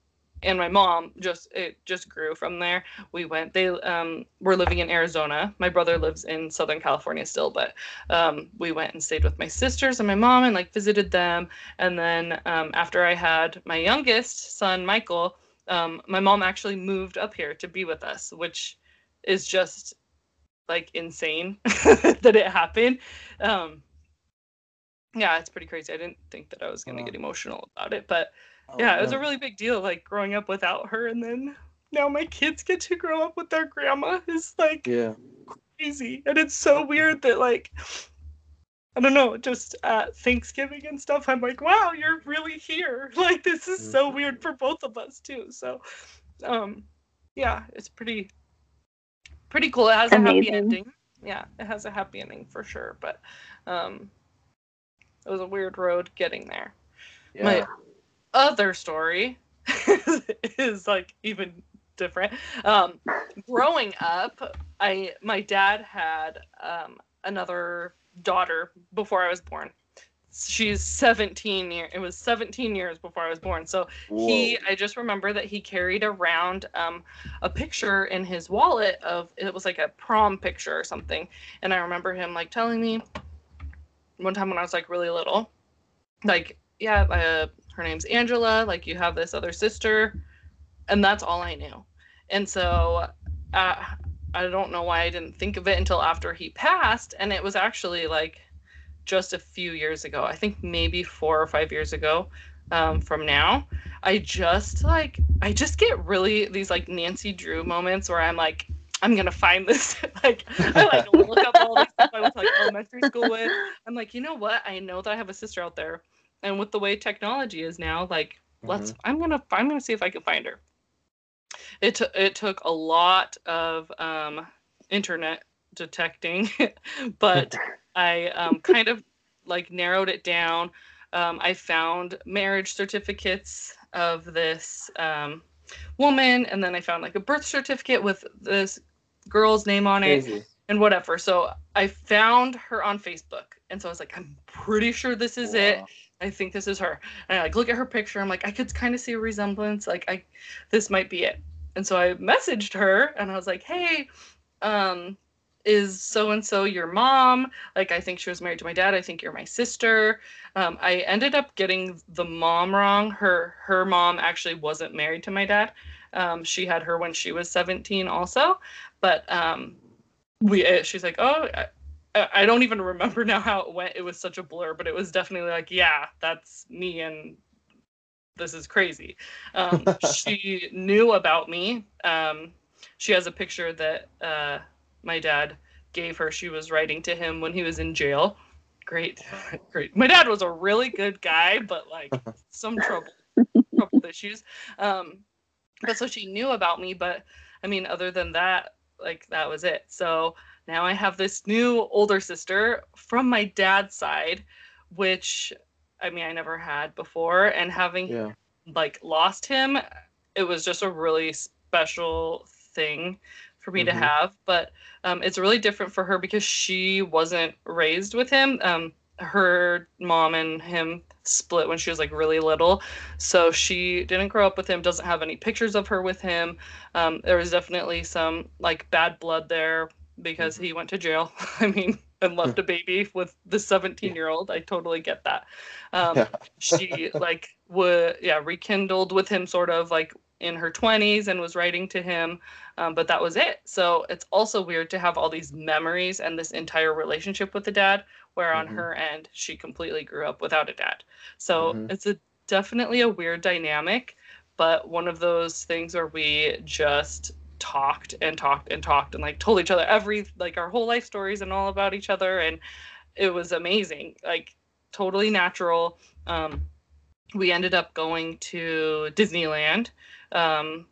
and my mom just it just grew from there. We went they um were living in Arizona. My brother lives in Southern California still, but um we went and stayed with my sisters and my mom and like visited them. And then um after I had my youngest son Michael, um my mom actually moved up here to be with us, which is just like insane (laughs) that it happened. Yeah, it's pretty crazy. I didn't think that I was going to Wow. get emotional about it, but Oh, yeah, it was a really big deal like growing up without her and then now my kids get to grow up with their grandma is like Yeah. crazy. And it's so weird that like I don't know, just at Thanksgiving and stuff, I'm like, wow, you're really here. (laughs) Like this is so Mhm. weird for both of us too. So um yeah, it's pretty pretty cool. It has a happy ending. Yeah, it has a happy ending for sure. But um it was a weird road getting there Yeah. my other story (laughs) is like even different. Um, growing up, I my dad had um, another daughter before I was born. She's 17 year. It was 17 years before I was born. So he, I just remember that he carried around um, a picture in his wallet of it was like a prom picture or something. And I remember him like telling me one time when I was like really little, like yeah, uh, her name's Angela. Like you have this other sister, and that's all I knew. And so uh, I don't know why I didn't think of it until after he passed, and it was actually like just a few years ago. I think maybe four or five years ago um, from now. I just like I just get really these like Nancy Drew moments where I'm like, I'm gonna find this. (laughs) like I like (laughs) look up all these stuff I to like elementary school with. I'm like, you know what? I know that I have a sister out there, and with the way technology is now, like let's I'm gonna I'm gonna see if I can find her. It took it took a lot of um, internet detecting, (laughs) but I um, kind of like narrowed it down. Um, I found marriage certificates of this um, woman, and then I found like a birth certificate with this girl's name on it and whatever. So I found her on Facebook, and so I was like, I'm pretty sure this is it. I think this is her. And I like look at her picture. I'm like, I could kind of see a resemblance. Like, I, this might be it. And so I messaged her, and I was like, Hey, um, is so and so your mom? Like, I think she was married to my dad. I think you're my sister. Um, I ended up getting the mom wrong. Her her mom actually wasn't married to my dad. Um, she had her when she was 17 also, but um, we uh, she's like, oh. I, I don't even remember now how it went. It was such a blur, but it was definitely like, yeah, that's me, and this is crazy. Um, (laughs) she knew about me. Um, she has a picture that uh, my dad gave her. She was writing to him when he was in jail. Great, (laughs) great. My dad was a really good guy, but like (laughs) some trouble, trouble issues. Um, but so she knew about me, but I mean, other than that, like that was it. So now I have this new older sister from my dad's side, which I mean I never had before, and having Yeah. like lost him, it was just a really special thing for me to Mhm. have. But um, it's really different for her because she wasn't raised with him. Um, her mom and him split when she was like really little, so she didn't grow up with him. Doesn't have any pictures of her with him. Um, there was definitely some like bad blood there because he went to jail. (laughs) I mean, and left a baby with the 17 year old. I totally get that. Um, Yeah. she like would yeah rekindled with him sort of like in her 20s and was writing to him um, but that was it so it's also weird to have all these memories and this entire relationship with the dad where on Mhm. her end she completely grew up without a dad so Mhm. it's a definitely a weird dynamic but one of those things where we just talked and talked and talked and like told each other every like our whole life stories and all about each other and it was amazing like totally natural um we ended up going to disneyland um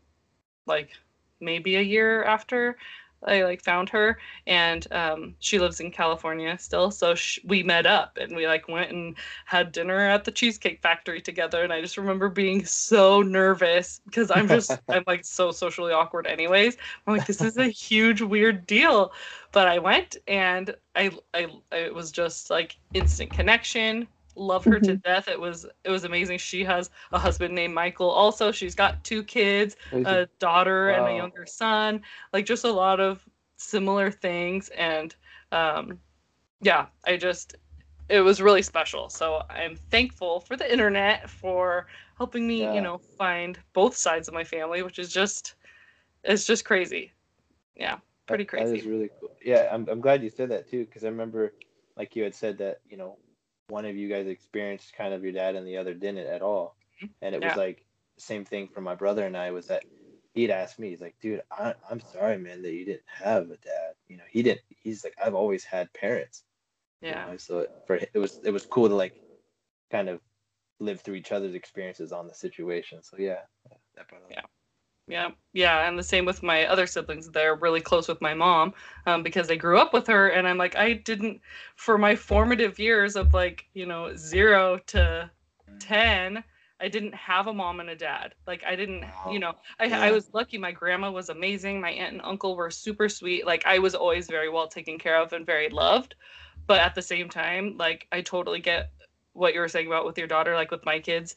like maybe a year after I like found her, and um, she lives in California still. So sh- we met up and we like went and had dinner at the Cheesecake Factory together. And I just remember being so nervous because I'm just (laughs) I'm like so socially awkward anyways. I'm like this is a huge weird deal, but I went and I I it was just like instant connection. Love her to death. It was it was amazing. She has a husband named Michael. Also, she's got two kids a daughter and a younger son like just a lot of similar things and um yeah i just it was really special so i'm thankful for the internet for helping me Yeah. you know find both sides of my family which is just it's just crazy yeah pretty crazy. That is really cool. Yeah, I'm I'm glad you said that too, because I remember, like you had said that you know, one of you guys experienced kind of your dad and the other didn't at all, Mhm. and it Yeah. was like same thing for my brother and I was that he'd ask me, he's like, dude, I, I'm sorry, man, that you didn't have a dad. You know, he didn't. He's like, I've always had parents. you yeah know, so it, for it was it was cool to like kind of live through each other's experiences on the situation. So yeah, that brought up. Yeah. Yeah, yeah, and the same with my other siblings. They're really close with my mom um, because they grew up with her, and I'm like, I didn't for my formative years of like you know zero to ten. I didn't have a mom and a dad. Like I didn't, you know, I, Yeah. I was lucky. My grandma was amazing. My aunt and uncle were super sweet. Like I was always very well taken care of and very loved. But at the same time, like I totally get what you were saying about with your daughter, like with my kids.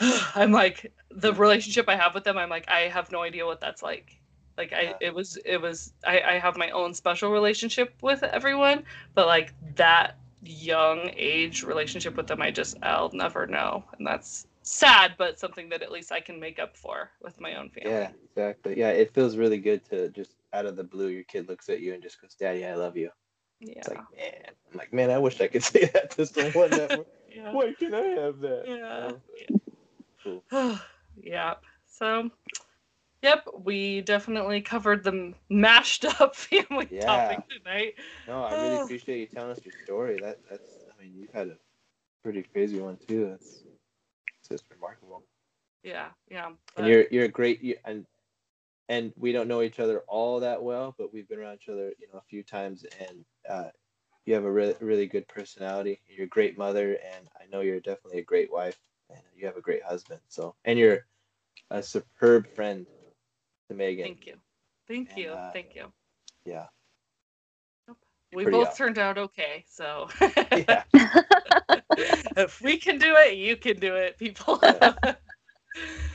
(gasps) I'm like the relationship I have with them. I'm like I have no idea what that's like. Like I, Yeah. it was, it was. I, I have my own special relationship with everyone, but like that young age relationship with them, I just I'll never know, and that's sad, but something that at least I can make up for with my own family. Yeah, exactly. Yeah, it feels really good to just out of the blue, your kid looks at you and just goes, "Daddy, I love you." Yeah. It's like, man, I'm like, man, I wish I could (laughs) say that to someone. That, (laughs) yeah. why can I have that? Yeah. You know? (sighs) yeah. So, yep, we definitely covered the mashed up (laughs) family Yeah. topic tonight. No, I really (sighs) appreciate you telling us your story. That that's, I mean, you've had a pretty crazy one too. That's it's just remarkable. Yeah, yeah. And you're you're a great you, and and we don't know each other all that well, but we've been around each other, you know, a few times, and uh, you have a really really good personality. You're a great mother, and I know you're definitely a great wife, and you have a great husband. So, and you're a superb friend to Megan. Thank you. Thank And, you. uh, Thank you. Yeah. We both up. turned out okay, so (laughs) if we can do it, you can do it, people. Yeah. (laughs)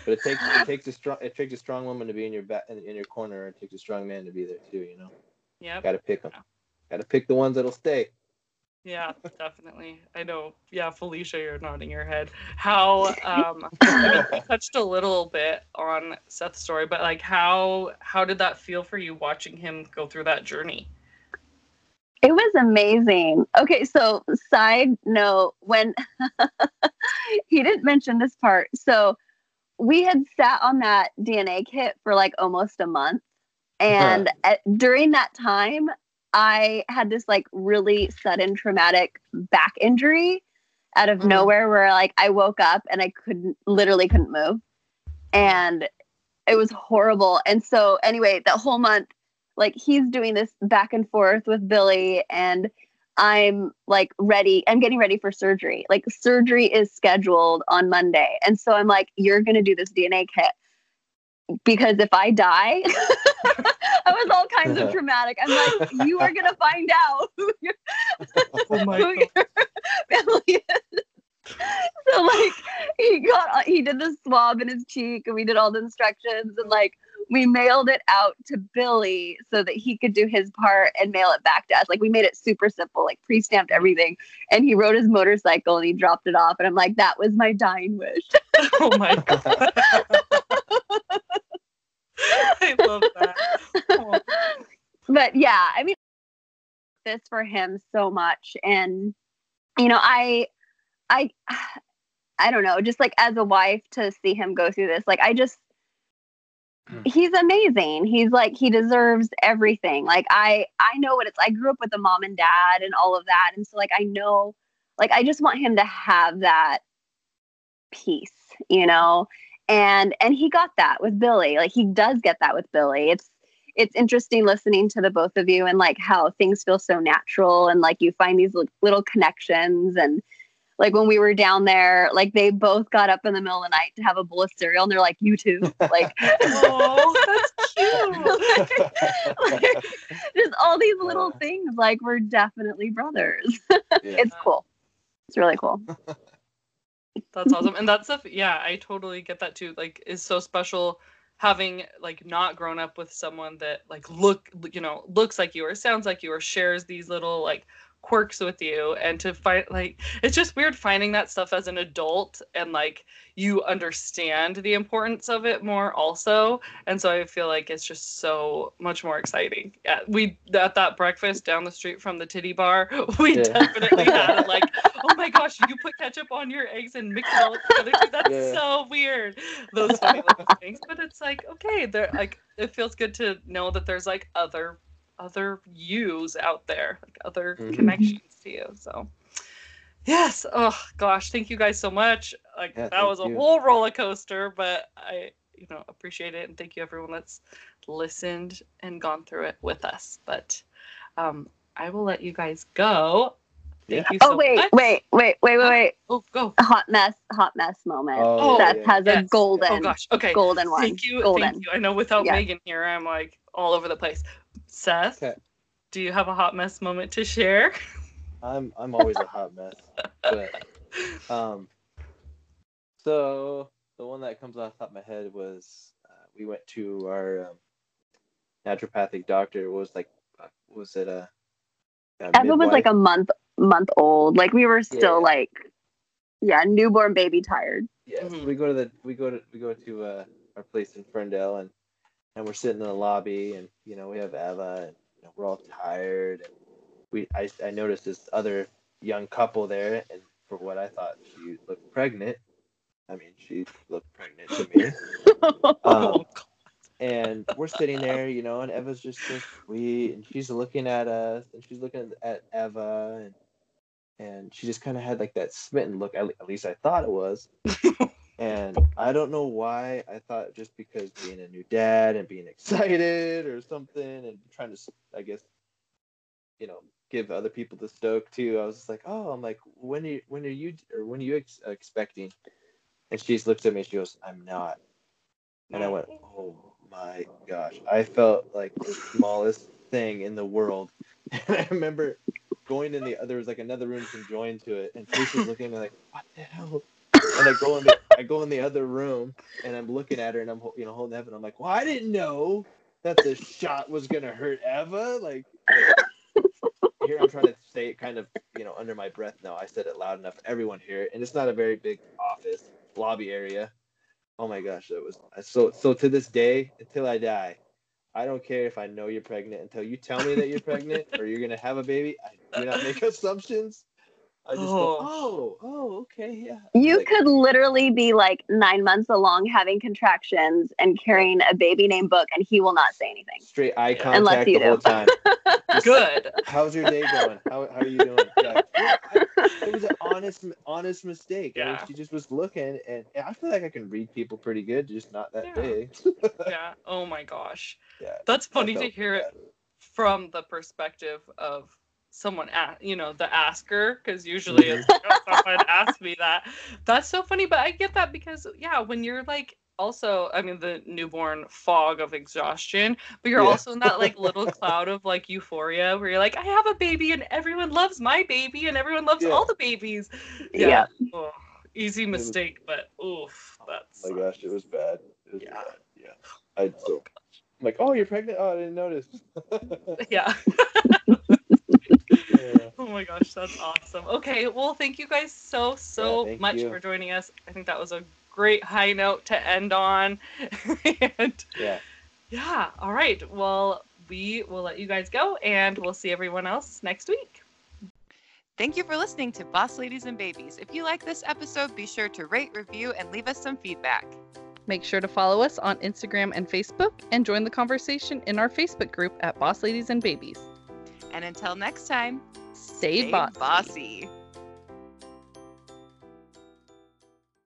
But it takes it takes a strong it takes a strong woman to be in your back in, in your corner. and It takes a strong man to be there too. You know, yep. got to pick them. Yeah. Got to pick the ones that'll stay. Yeah, definitely. I know. Yeah, Felicia, you're nodding your head. How (laughs) um I mean, we touched a little bit on Seth's story, but like how how did that feel for you watching him go through that journey? It was amazing. Okay, so side note, when (laughs) he didn't mention this part, so we had sat on that DNA kit for like almost a month, (laughs) and at, during that time, I had this like really sudden traumatic back injury out of Mhm. nowhere, where like I woke up and I couldn't literally couldn't move, and it was horrible. And so anyway, that whole month like he's doing this back and forth with Billy and I'm like ready. I'm getting ready for surgery. Like surgery is scheduled on Monday. And so I'm like, you're going to do this DNA kit because if I die, (laughs) I was all kinds of uh-huh. traumatic. I'm like, you are going to find out who your, (laughs) Oh who your (laughs) family is. So like he got he did the swab in his cheek and we did all the instructions and like we mailed it out to Billy so that he could do his part and mail it back to us. Like we made it super simple, like pre-stamped everything. And he rode his motorcycle and he dropped it off. And I'm like, that was my dying wish. Oh my god. (laughs) I love that. Oh, but yeah, I mean, this for him so much, and you know, I, I, I don't know, just like as a wife to see him go through this, like I just, hmm. he's amazing. He's like he deserves everything. Like I, I know what it's. I grew up with a mom and dad and all of that, and so like I know, like I just want him to have that peace, you know. And and he got that with Billy. Like he does get that with Billy. It's it's interesting listening to the both of you and like how things feel so natural and like you find these li- little connections and like when we were down there like they both got up in the middle of the night to have a bowl of cereal and they're like you too (laughs) like oh, that's cute. (laughs) like, just all these little things like we're definitely brothers (laughs) Yeah. it's cool it's really cool That's awesome. And that's stuff, yeah, I totally get that too. Like, is so special having like not grown up with someone that like look, you know, looks like you or sounds like you or shares these little like quirks with you and to find like it's just weird finding that stuff as an adult and like you understand the importance of it more also and so i feel like it's just so much more exciting yeah we at that breakfast down the street from the titty bar (laughs) we Yeah. definitely had it (laughs) like oh my gosh you put ketchup on your eggs and mix it all together that's Yeah. so weird those funny little (laughs) things but it's like okay they're like it feels good to know that there's like other other yous out there like other Mhm. connections to you so yes oh gosh thank you guys so much like Yeah, that was a you. whole roller coaster but i you know appreciate it and thank you everyone that's listened and gone through it with us but um i will let you guys go thank Yeah. you so oh wait much wait wait wait wait wait oh go a hot mess hot mess moment Oh, Seth yeah. has a golden oh gosh okay golden one Thank you. golden Thank you. I know without Yeah. Megan here, I'm like all over the place. Seth, Okay. do you have a hot mess moment to share? (laughs) I'm I'm always a hot mess. But um, so the one that comes off the top of my head was uh, we went to our um, naturopathic doctor. It was like uh, was it a, a Eva was like a month month old. Like we were still Yeah. like, yeah, newborn baby tired. Yeah, so Mhm. we go to the we go to we go to uh, our place in Ferndale and and we're sitting in the lobby and you know we have Eva and you know, we're all tired and we I, I noticed this other young couple there, and for what I thought she looked pregnant. I mean, she looked pregnant to me. (laughs) Um, and we're sitting there, you know, and Eva's just so sweet, and she's looking at us, and she's looking at Eva, and and she just kind of had like that smitten look. At, at least I thought it was. (laughs) and oh. I don't know why. I thought just because being a new dad and being (laughs) excited or something, and trying to, I guess, you know, give other people the stoke too. I was just like, oh, I'm like, when are you, when are you or when are you ex- expecting? And she just looks at me. She goes, I'm not. And I went, oh my gosh. I felt like the smallest thing in the world. (laughs) And I remember going in the there was like another room conjoined to it, and Trish was looking at me like, what the hell? And I go in the I go in the other room, and I'm looking at her, and I'm you know holding Eva, and I'm like, well, I didn't know that the shot was gonna hurt Eva. Like, like, here I'm trying to say it kind of you know under my breath. No, I said it loud enough, everyone hear it, and it's not a very big office lobby area. Oh my gosh, that was so. So to this day, until I die, I don't care if I know you're pregnant until you tell me that you're pregnant or you're gonna have a baby. I do not make (laughs) assumptions. I just go, oh, oh, oh okay, yeah. You Like, could literally be like nine months along having contractions and carrying a baby named Book, and he will not say anything. straight eye Yeah. Unless contact you the whole time. (laughs) Good. How's your day going? How, how are you doing? Yeah. (laughs) I- it was an honest, honest mistake. I mean, Yeah. she just was looking, and I feel like I can read people pretty good, just not that Yeah. day. Yeah. (laughs) Oh my gosh. yeah. That's funny to felt hear it from the perspective of someone a you know the asker because usually it's mm-hmm. like, oh, someone (laughs) asked me that that's so funny but i get that because yeah when you're like also i mean the newborn fog of exhaustion but you're Yeah. also in that like little cloud of like euphoria where you're like i have a baby and everyone loves my baby and everyone loves Yeah. all the babies Yeah. Oh, easy was- mistake but oof that's Oh my gosh, it was bad. It was Yeah. bad. Yeah. I so I'm like, oh, you're pregnant? Oh, I didn't notice. yeah (laughs) (laughs) yeah. (laughs) Oh my gosh, that's awesome. Okay, well, thank you guys so so thank much you. for joining us. I think that was a great high note to end on. (laughs) and Yeah. yeah, all right. Well, we will let you guys go and we'll see everyone else next week. Thank you for listening to Boss Ladies and Babies. If you like this episode, be sure to rate, review, and leave us some feedback. Make sure to follow us on Instagram and Facebook and join the conversation in our Facebook group at Boss Ladies and Babies. And until next time, Stay, stay bossy. bossy.